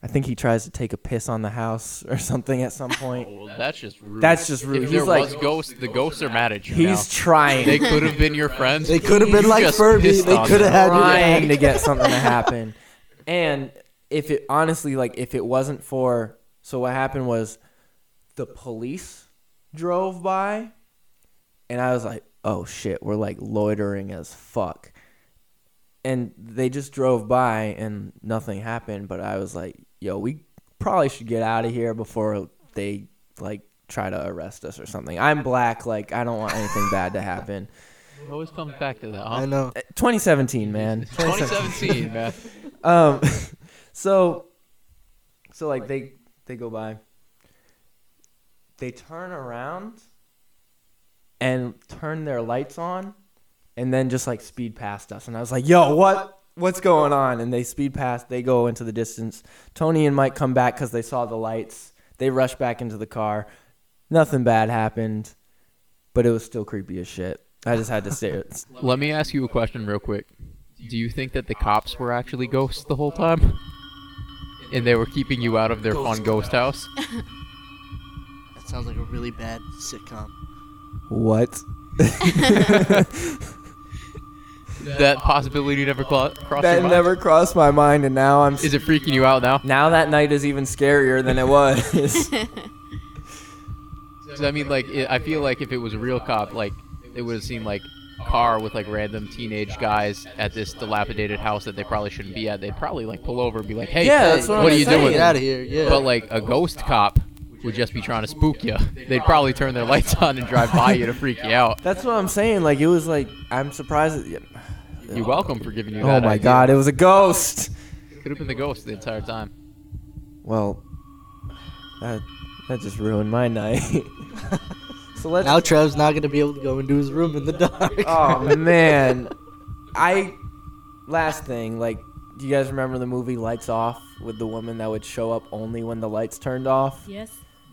I think he tries to take a piss on the house or something at some point. Well, that's just rude. That's just rude. If He's there like- was ghosts, the ghosts are mad at you He's now. trying. They could have been your friends. They could have been like just Furby. They could have had your trying to get something to happen. And if it honestly, like, if it wasn't for, so what happened was, the police drove by, and I was like, oh shit, we're like loitering as fuck. And they just drove by and nothing happened. But I was like, yo, we probably should get out of here before they like try to arrest us or something. I'm black, like I don't want anything bad to happen. It always comes back to that. Huh? I know. 2017, man. 2017, man. Um, so, so like they they go by, they turn around, and turn their lights on, and then just like speed past us, and I was like, "Yo, what? What's going on?" And they speed past. They go into the distance. Tony and Mike come back because they saw the lights. They rush back into the car. Nothing bad happened, but it was still creepy as shit. I just had to stare. Let me ask you a question real quick. Do you think that the cops were actually ghosts the whole time? And they were keeping you out of their fun ghost house? That sounds like a really bad sitcom. What? That possibility never cla- crossed That your mind? never crossed my mind, and now I'm. Is it freaking you out now? now that night is even scarier than it was. 'Cause I mean, like, it, I feel like if it was a real cop, like, it would have seemed like car with like random teenage guys at this dilapidated house that they probably shouldn't be at. They'd probably like pull over and be like, "Hey, Yeah, that's what what I'm are you saying. doing?" Get out of here. Yeah. But like a ghost cop would just be trying to spook you. They'd probably turn their lights on and drive by you to freak you out. That's what I'm saying. Like it was like I'm surprised. That, You're welcome for giving you oh that. my idea. god, it was a ghost. Could have been the ghost the entire time. Well, that that just ruined my night. so let's. now Trev's not gonna be able to go into his room in the dark. oh man, I. Last thing, like, do you guys remember the movie Lights Off with the woman that would show up only when the lights turned off? Yes.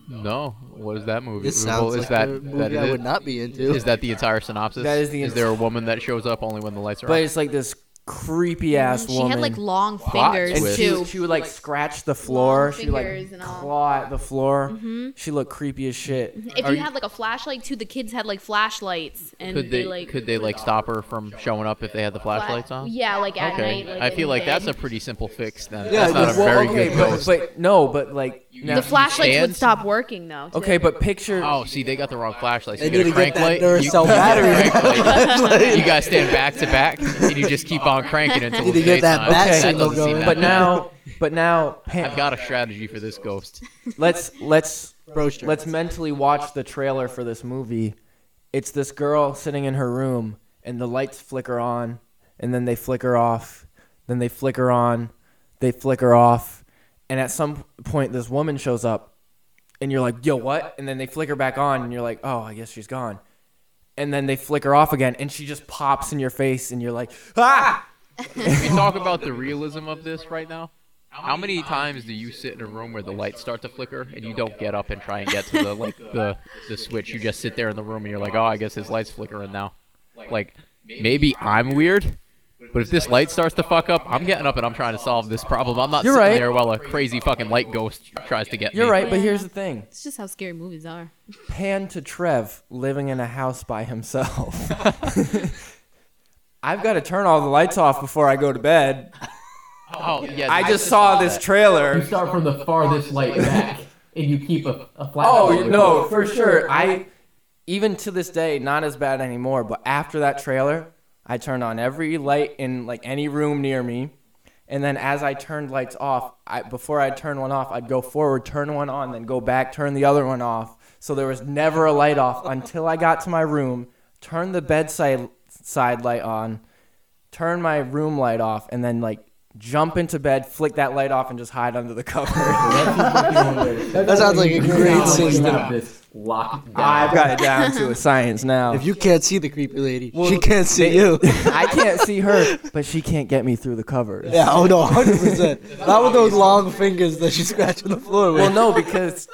No, what is that movie? This Well, sounds is like that, a movie is I would not be into. Is that the entire synopsis? That is the Is there a woman that shows up only when the lights are on? But on? it's like this creepy ass woman. She woman. had like long fingers and twist. she, too. she would like scratch the floor. She would fingers like and all. claw at the floor. Mhm. She looked creepy as shit. If you you- had like a flashlight too, the kids had like flashlights and could they, like could they like stop her from showing up if they had the fla- flashlights on? Yeah, like at Okay, night. Like I feel like that's a pretty simple fix then. Yeah, that's not a Well, very okay, good but, ghost. but no, but like now- the flashlights stand? would stop working though. too. Okay, but picture. Oh, see, they got the wrong flashlights. They You get a crank light. you, Duracell you battery. crank light. You guys stand back to back, and you just keep on cranking until Need to it's get that daytime. bat Okay. signal going. But now, but now, Pam, I've got a strategy for this ghost. let's let's Bro strength. let's mentally watch the trailer for this movie. It's this girl sitting in her room, and the lights flicker on, and then they flicker off, then they flicker on, they flicker off, and at some point this woman shows up, and you're like, "Yo, what?" And then they flicker back on, and you're like, "Oh, I guess she's gone." And then they flicker off again, and she just pops in your face, and you're like, "Ah!" Can we talk about the realism of this right now? How many times do you sit in a room where the lights start to flicker and you don't get up and try and get to the like the the switch? You just sit there in the room and you're like, oh, I guess his light's flickering now. Like maybe I'm weird, but if this light starts to fuck up, I'm getting up and I'm trying to solve this problem. I'm not You're sitting right. there while a crazy fucking light ghost tries to get You're me. right, but here's the thing. It's just how scary movies are. pan to Trev living in a house by himself. I've got to turn all the lights off before I go to bed. Oh yeah, I just saw this trailer. You start from the farthest light back, and you keep a, a flat. Oh no, for sure. I even to this day not as bad anymore, but after that trailer, I turned on every light in like any room near me. And then as I turned lights off, I, before I'd turn one off, I'd go forward, turn one on, then go back, turn the other one off. So there was never a light off until I got to my room, turn the bedside side light on, turn my room light off, and then like jump into bed, flick that light off, and just hide under the cover. That sounds like a great system. This locked down. I've got it down to a science now. If you can't see the creepy lady, Well, she can't see they- you. I can't see her, but she can't get me through the covers. yeah, oh no, hundred percent. Not with those long fingers that she's scratching the floor with. Well, no, because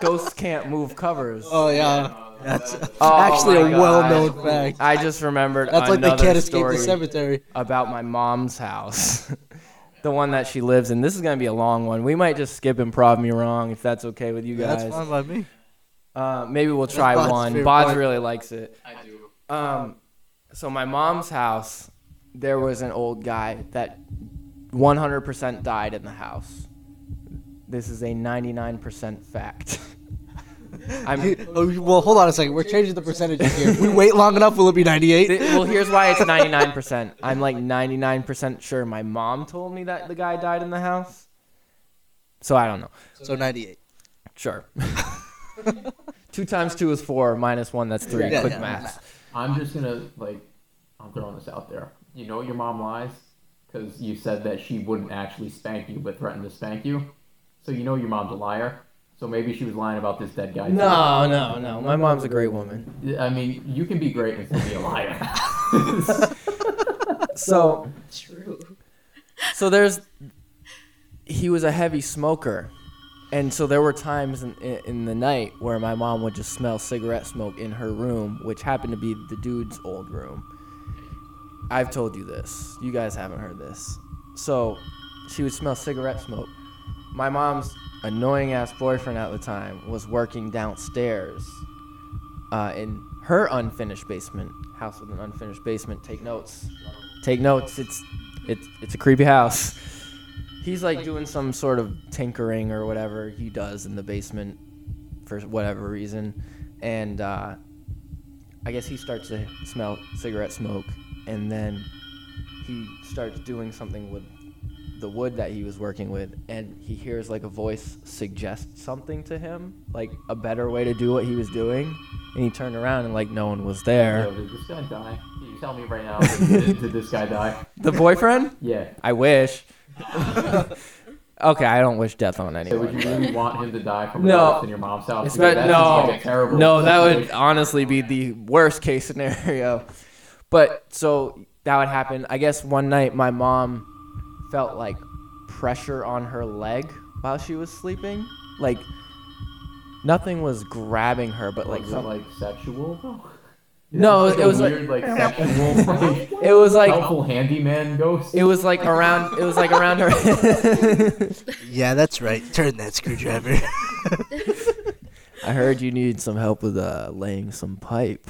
ghosts can't move covers. Oh yeah, that's Oh, actually a well-known fact. I just remembered That's like they another can't escape story the cemetery. about my mom's house. the one that she lives in. This is going to be a long one. We might just skip improv me wrong if that's okay with you guys. That's fine by me. Uh, maybe we'll try Bod's one. favorite Bods part. really likes it. I do. Um, so my mom's house, there was an old guy that 100% died in the house. This is a 99% fact. I'm oh, well, hold on a second. We're changing the percentages here. If we wait long enough, will it be 98? Th- well, here's why it's 99%. I'm like 99% sure my mom told me that the guy died in the house. So I don't know. So 98. Sure. two times two is four, minus one, that's three. Yeah, Quick yeah. maths. I'm just gonna like, I'm throwing this out there. You know your mom lies because you said that she wouldn't actually spank you, but threatened to spank you. So you know your mom's a liar. So maybe she was lying about this dead guy. No, no, no. My mom's a great woman. I mean, you can be great and still be a liar. So, True. so there's, he was a heavy smoker. And so there were times in, in, in the night where my mom would just smell cigarette smoke in her room, which happened to be the dude's old room. I've told you this. You guys haven't heard this. So, she would smell cigarette smoke. My mom's annoying ass boyfriend at the time was working downstairs uh, in her unfinished basement house with an unfinished basement. Take notes. Take notes. It's it's it's a creepy house. He's like doing some sort of tinkering or whatever he does in the basement for whatever reason, and uh, I guess he starts to smell cigarette smoke, and then he starts doing something with the wood that he was working with, and he hears like a voice suggest something to him, like a better way to do what he was doing, and he turned around and like no one was there. Yo, did this guy die? Can you tell me right now? Did, did this guy die? The boyfriend? Yeah. I wish. okay, I don't wish death on So anyone. would you really want him to die from No. in your mom's house? It's not- no, like a terrible no, that would honestly be the worst case scenario. But so that would happen. I guess one night my mom felt like pressure on her leg while she was sleeping. Like nothing was grabbing her, but like Was some, like sexual? though? No, Is it was a like- weird, like sexual, like, it was like helpful handyman ghost. it was like around it was like around her Yeah, that's right. Turn that screwdriver. I heard you need some help with uh, laying some pipe.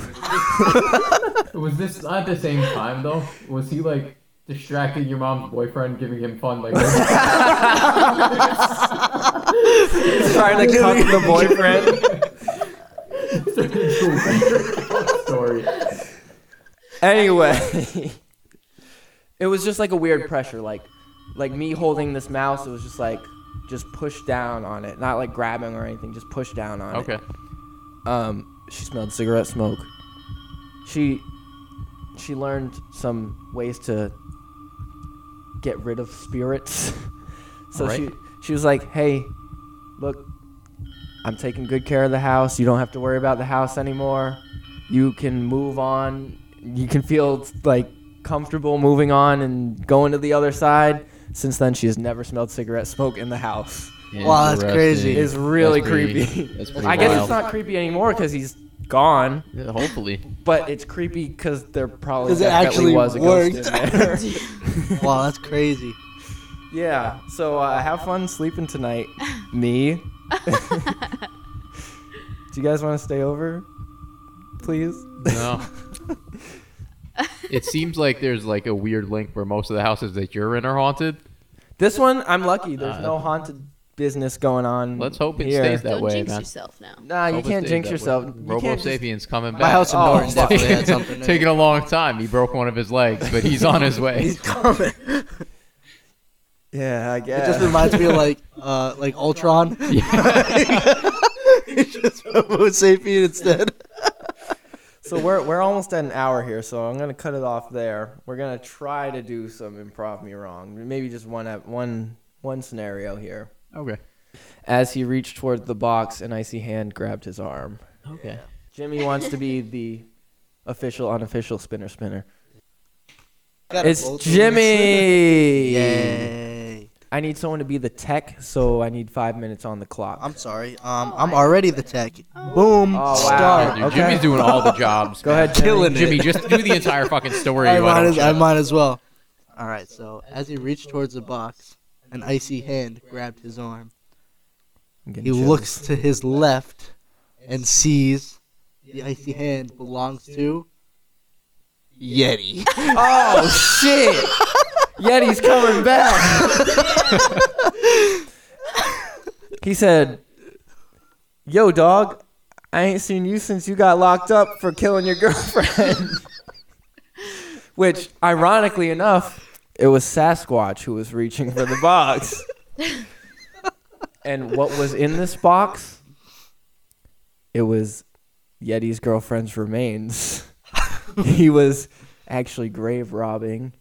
Was this at the same time though? Was he like distracting your mom's boyfriend, giving him fun like? He's Trying to cut the boyfriend. story. Anyway, it was just like a weird pressure, like like me holding this mouse. It was just like just push down on it, not like grabbing or anything, just push down on Okay. it. Okay. Um, she smelled cigarette smoke. She she learned some ways to get rid of spirits. so Alright. she she was like, "Hey, look, I'm taking good care of the house. You don't have to worry about the house anymore. You can move on. You can feel like comfortable moving on and going to the other side." Since then, she has never smelled cigarette smoke in the house. Wow, that's crazy. It's really That's pretty- creepy. that's I guess wild. it's not creepy anymore because he's gone. Yeah, hopefully. But it's creepy because there probably 'Cause it definitely actually was a ghost in there. wow, that's crazy. yeah. So uh, have fun sleeping tonight, me. Do you guys want to stay over, please? No. it seems like there's like a weird link where most of the houses that you're in are haunted. This one, I'm lucky. There's Uh, no haunted business going on. Let's hope it here. stays that Don't way, jinx man. yourself now. Nah, you Hope it can't stays jinx that way. yourself. You Robo can't just- Sapiens coming back. My house in Oh, definitely had something. in it. Taking a long time. He broke one of his legs, but he's on his way. He's coming. Yeah, I guess. It guess. just reminds me of like uh like Ultron. it's just Homo sapien instead. So we're we're almost at an hour here, so I'm gonna cut it off there. We're gonna try to do some improv me wrong, maybe just one ep- one one scenario here. Okay. As he reached toward the box, an icy hand grabbed his arm. Okay. Jimmy wants to be the official unofficial spinner spinner. Got It's both Jimmy. Yay! I need someone to be the tech, so I need five minutes on the clock. I'm sorry. Um, I'm already the tech. Boom. Oh, wow. Start. Dude, Okay. Jimmy's doing all the jobs. Go ahead, Killing Jimmy. it. Jimmy, just do the entire fucking story. I why might, don't as, you? I might as well. All right. So as he reached towards the box, an icy hand grabbed his arm. He chills. looks to his left and sees the icy hand belongs to Yeti. Oh shit! Yeti's coming back. he said, "Yo, dog, I ain't seen you since you got locked up for killing your girlfriend." Which, ironically enough, it was Sasquatch who was reaching for the box. and what was in this box? It was Yeti's girlfriend's remains. he was actually grave robbing.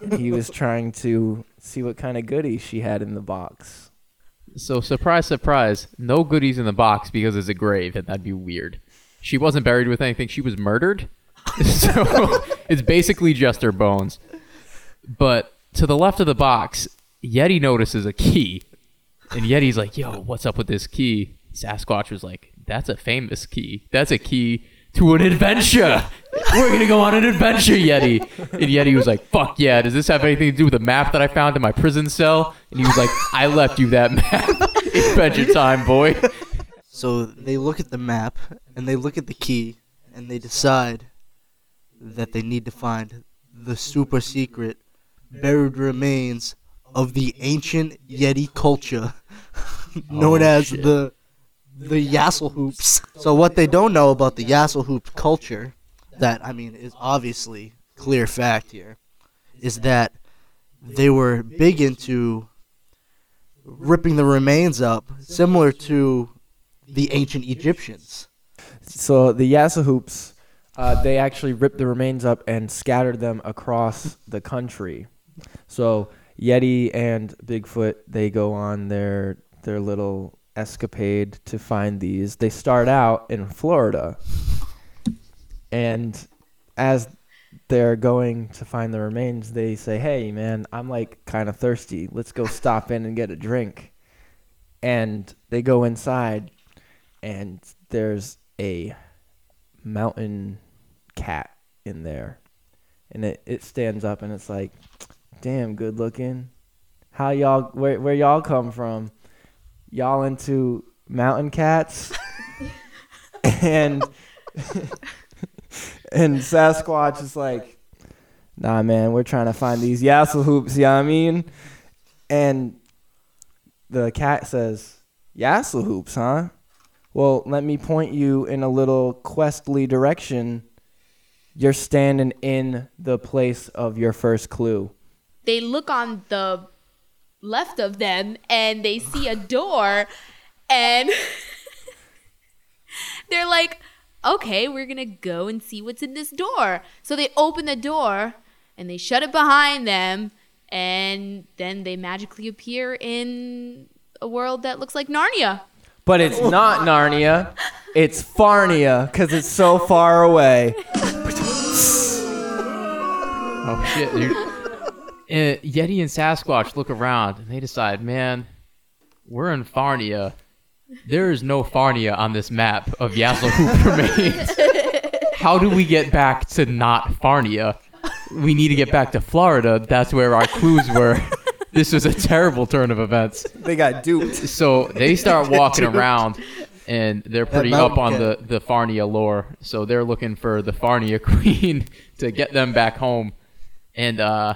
And he was trying to see what kind of goodies she had in the box. So surprise, surprise, no goodies in the box because it's a grave, and that'd be weird. She wasn't buried with anything; she was murdered. so it's basically just her bones. But to the left of the box, Yeti notices a key, and Yeti's like, "Yo, what's up with this key?" Sasquatch was like, "That's a famous key. That's a key to an adventure." we're gonna go on an adventure, Yeti. And Yeti was like, fuck yeah. Does this have anything to do with the map that I found in my prison cell? And he was like, I left you that map. Adventure time, boy. So they look at the map and they look at the key and they decide that they need to find the super secret buried remains of the ancient Yeti culture known Oh, as shit. the the Yassel hoops. So what they don't know about the Yassel hoop culture that I mean is obviously clear fact here is that they were big into ripping the remains up similar to the ancient Egyptians. So the Yassa hoops, uh, they actually ripped the remains up and scattered them across the country. So Yeti and Bigfoot, they go on their their little escapade to find these. They start out in Florida, and as they're going to find the remains, they say, "Hey, man, I'm like kind of thirsty. Let's go stop in and get a drink." And they go inside, and there's a mountain cat in there and it, it stands up and it's like damn good looking. How y'all where, where y'all come from? Y'all into mountain cats? And and sasquatch is like nah man we're trying to find these yassel hoops you know what i mean? And the cat says yassel hoops huh? Well, let me point you in a little questly direction. You're standing in the place of your first clue. They look on the left of them and they see a door and they're like, okay, we're going to go and see what's in this door. So they open the door and they shut it behind them and then they magically appear in a world that looks like Narnia. But it's oh not Narnia. It's Farnia because it's so far away. Oh shit, dude. Uh, Yeti and Sasquatch look around and they decide, man, we're in Farnia. There is no Farnia on this map of Yassel Hoop remains. How do we get back to not Farnia? We need to get back to Florida. That's where our clues were. this was a terrible turn of events. They got duped. So they start walking around, and they're pretty up on the the Farnia lore. So they're looking for the Farnia queen to get them back home, and uh,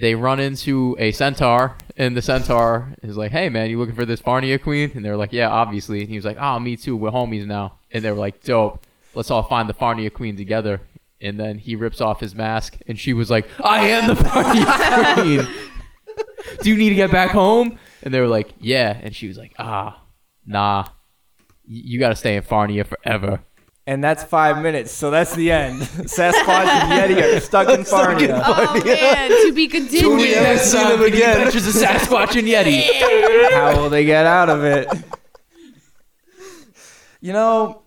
they run into a centaur, and the centaur is like, "Hey man, you looking for this Farnia queen?" And they're like, "Yeah, obviously." And he was like, "Oh, me too. We're homies now." And they were like, "Dope. Let's all find the Farnia queen together." And then he rips off his mask, and she was like, "I am the Farnia queen." do you need to get back home? And they were like, yeah. And she was like, ah, nah. You got to stay in Farnia forever. And that's five minutes, so that's the end. Sasquatch and Yeti are stuck in Farnia. Oh man, to be continued. Yeah. Next see time, them the again. Adventures of Sasquatch and Yeti. How will they get out of it? You know,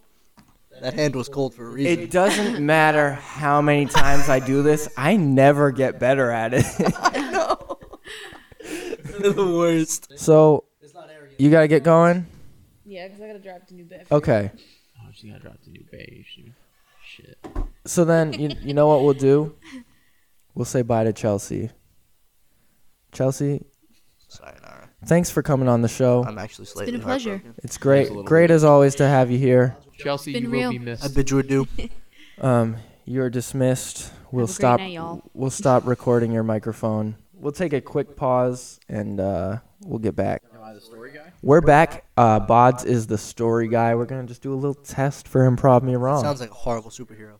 That hand was cold for a reason. it doesn't matter how many times I do this, I never get better at it. They're the worst. so, you got to get going? Yeah, because I gotta drive to New Bedford. Okay. Oh, she got dropped a new beige. Shit. So then, you, you know what we'll do? We'll say bye to Chelsea. Chelsea, Sayonara. thanks for coming on the show. I'm actually slightly been a pleasure. heartbroken. It's great, Thanks little great bit. as always to have you here. Chelsea, Been you real. will be I missed. bid you adieu. Um, you're dismissed. We'll Have a great stop. night, y'all. We'll stop recording your microphone. We'll take a quick pause and uh, we'll get back. We're back. Uh, Bods is the story guy. We're gonna just do a little test for improv me wrong. Sounds like a horrible superhero.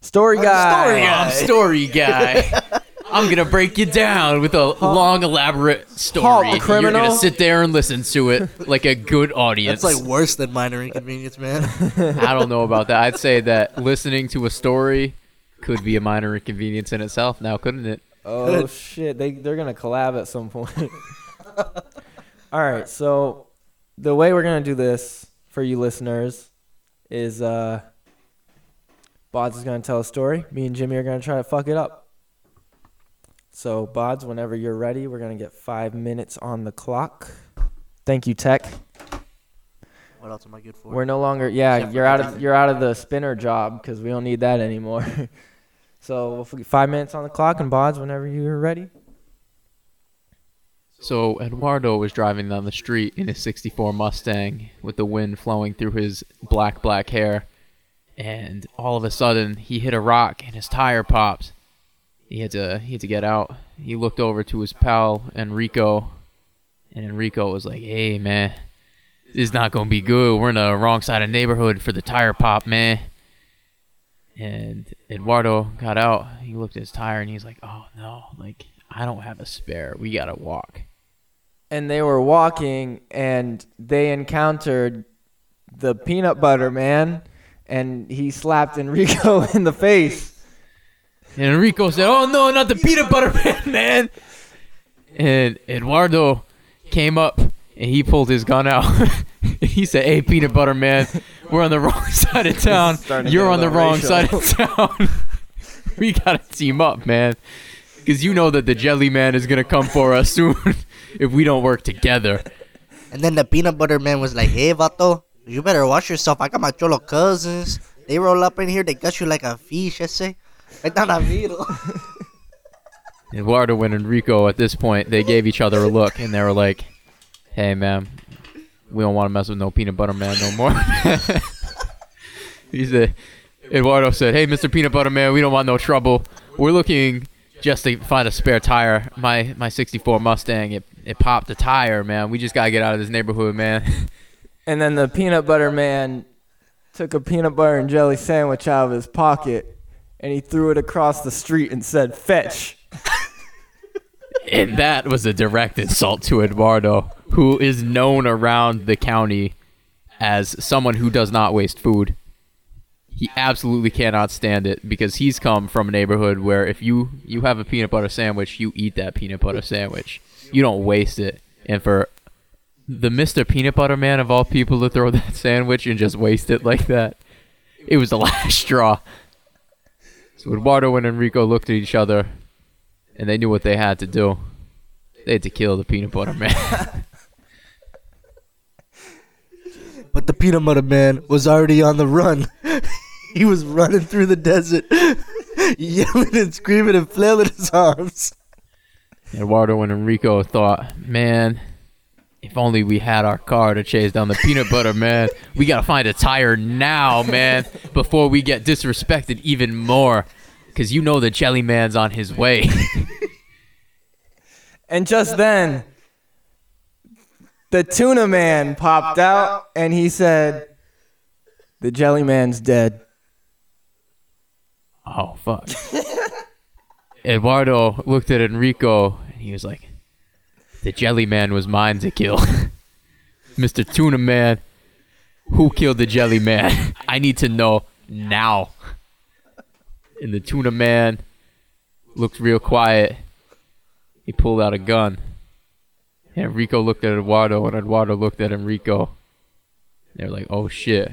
story I'm guy. story guy. I'm story guy. I'm gonna break you down with a long, elaborate story. Halt, You're criminal. gonna sit there and listen to it like a good audience. That's like worse than minor inconvenience, man. I don't know about that. I'd say that listening to a story could be a minor inconvenience in itself. Now, couldn't it? Oh shit! They they're gonna collab at some point. All right. So the way we're gonna do this for you listeners is uh, Bods is gonna tell a story. Me and Jimmy are gonna try to fuck it up. So Bods, whenever you're ready, we're gonna get five minutes on the clock. Thank you, Tech. What else am I good for? We're no longer. Yeah, you're out of you're out of the spinner job because we don't need that anymore. so if we- five minutes on the clock and Bods whenever you're ready. So Eduardo was driving down the street in his 64 Mustang with the wind flowing through his black, black hair. And all of a sudden, he hit a rock and his tire popped. He had to he had to get out. He looked over to his pal Enrico, and Enrico was like, "Hey man, this is not gonna be good. We're in the wrong side of neighborhood for the tire pop, man." And Eduardo got out. He looked at his tire and he's like, "Oh no, like I don't have a spare. We gotta walk." And they were walking and they encountered the peanut butter man, and he slapped Enrico in the face. And Enrico said, "Oh no, not the peanut butter man, man!" And Eduardo came up and he pulled his gun out. he said, "Hey, peanut butter man, we're on the wrong side of town. You're on the wrong racial." side of town. we gotta team up, man, because you know that the Jelly Man is gonna come for us soon if we don't work together." And then the peanut butter man was like, "Hey, vato, you better watch yourself. I got my cholo cousins. They roll up in here. They gut you like a fish. I say, right down the middle." Eduardo and Enrico, at this point, they gave each other a look and they were like, "Hey, man, we don't want to mess with no peanut butter man no more." he said, Eduardo said, "Hey, Mr. Peanut Butter Man, we don't want no trouble. We're looking just to find a spare tire. My my '64 Mustang, it it popped a tire, man. We just gotta get out of this neighborhood, man." And then the peanut butter man took a peanut butter and jelly sandwich out of his pocket and he threw it across the street and said, Fetch. And that was a direct insult to Eduardo, who is known around the county as someone who does not waste food. He absolutely cannot stand it because he's come from a neighborhood where if you you have a peanut butter sandwich, you eat that peanut butter sandwich. You don't waste it. And for the Mr. Peanut Butter Man of all people to throw that sandwich and just waste it like that, it was the last straw. So Eduardo and Enrico looked at each other and they knew what they had to do. They had to kill the peanut butter man. But the peanut butter man was already on the run. he was running through the desert, yelling and screaming and flailing his arms. Eduardo and Enrico thought, man, if only we had our car to chase down the peanut butter man. We gotta find a tire now, man, before we get disrespected even more. Cause you know the jelly man's on his way. And just then, the tuna man popped out and he said, The jelly man's dead. oh fuck. Eduardo looked at Enrico and he was like, The jelly man was mine to kill. Mr. Tuna Man, who killed the jelly man? I need to know now. And the tuna man looked real quiet. He pulled out a gun. And Enrico looked at Eduardo, and Eduardo looked at Enrico. They're like, oh shit.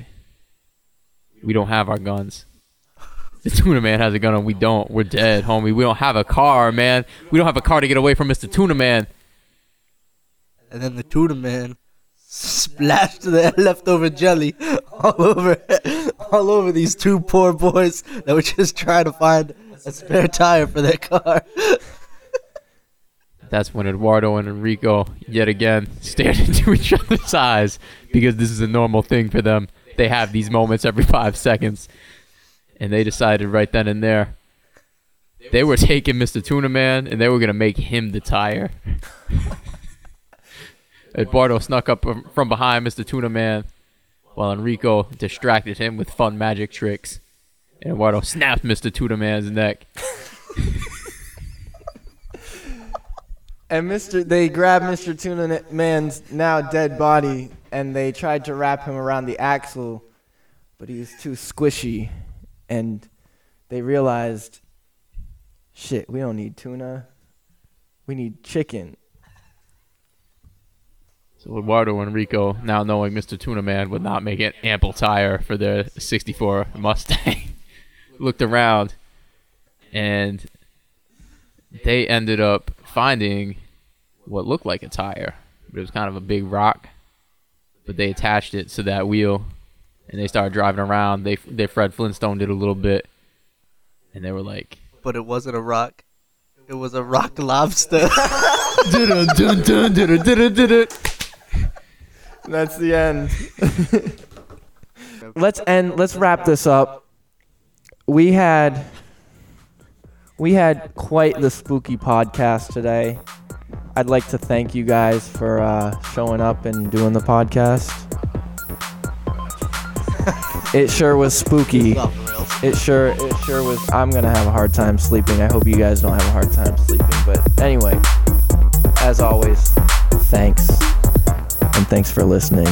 We don't have our guns. The tuna man has a gun and we don't. We're dead, homie. We don't have a car, man. We don't have a car to get away from Mr. Tuna Man. And then the tuna man splashed the leftover jelly all over, all over these two poor boys that were just trying to find a spare tire for their car. That's when Eduardo and Enrico, yet again, stared into each other's eyes because this is a normal thing for them. They have these moments every five seconds. And they decided right then and there they were taking Mr. Tuna Man and they were to make him the tire. Eduardo snuck up from behind Mr. Tuna Man while Enrico distracted him with fun magic tricks. And Eduardo snapped Mr. Tuna Man's neck. And Mr. They grabbed Mr. Tuna Man's now dead body and they tried to wrap him around the axle, but he was too squishy. And they realized, shit, we don't need tuna. We need chicken. So Eduardo and Rico, now knowing Mr. Tuna Man would not make an ample tire for their 64 Mustang, looked around and they ended up finding what looked like a tire, but it was kind of a big rock. but they attached it to that wheel, and they started driving around. They they Fred Flintstone did a little bit, and they were like, But it wasn't a rock. It was a rock lobster. That's the end. let's end. Let's wrap this up. We had we had quite the spooky podcast today. I'd like to thank you guys for uh, showing up and doing the podcast. It sure was spooky. Off the rails. It sure it sure was. I'm gonna have a hard time sleeping. I hope you guys don't have a hard time sleeping. But anyway, as always, thanks and thanks for listening.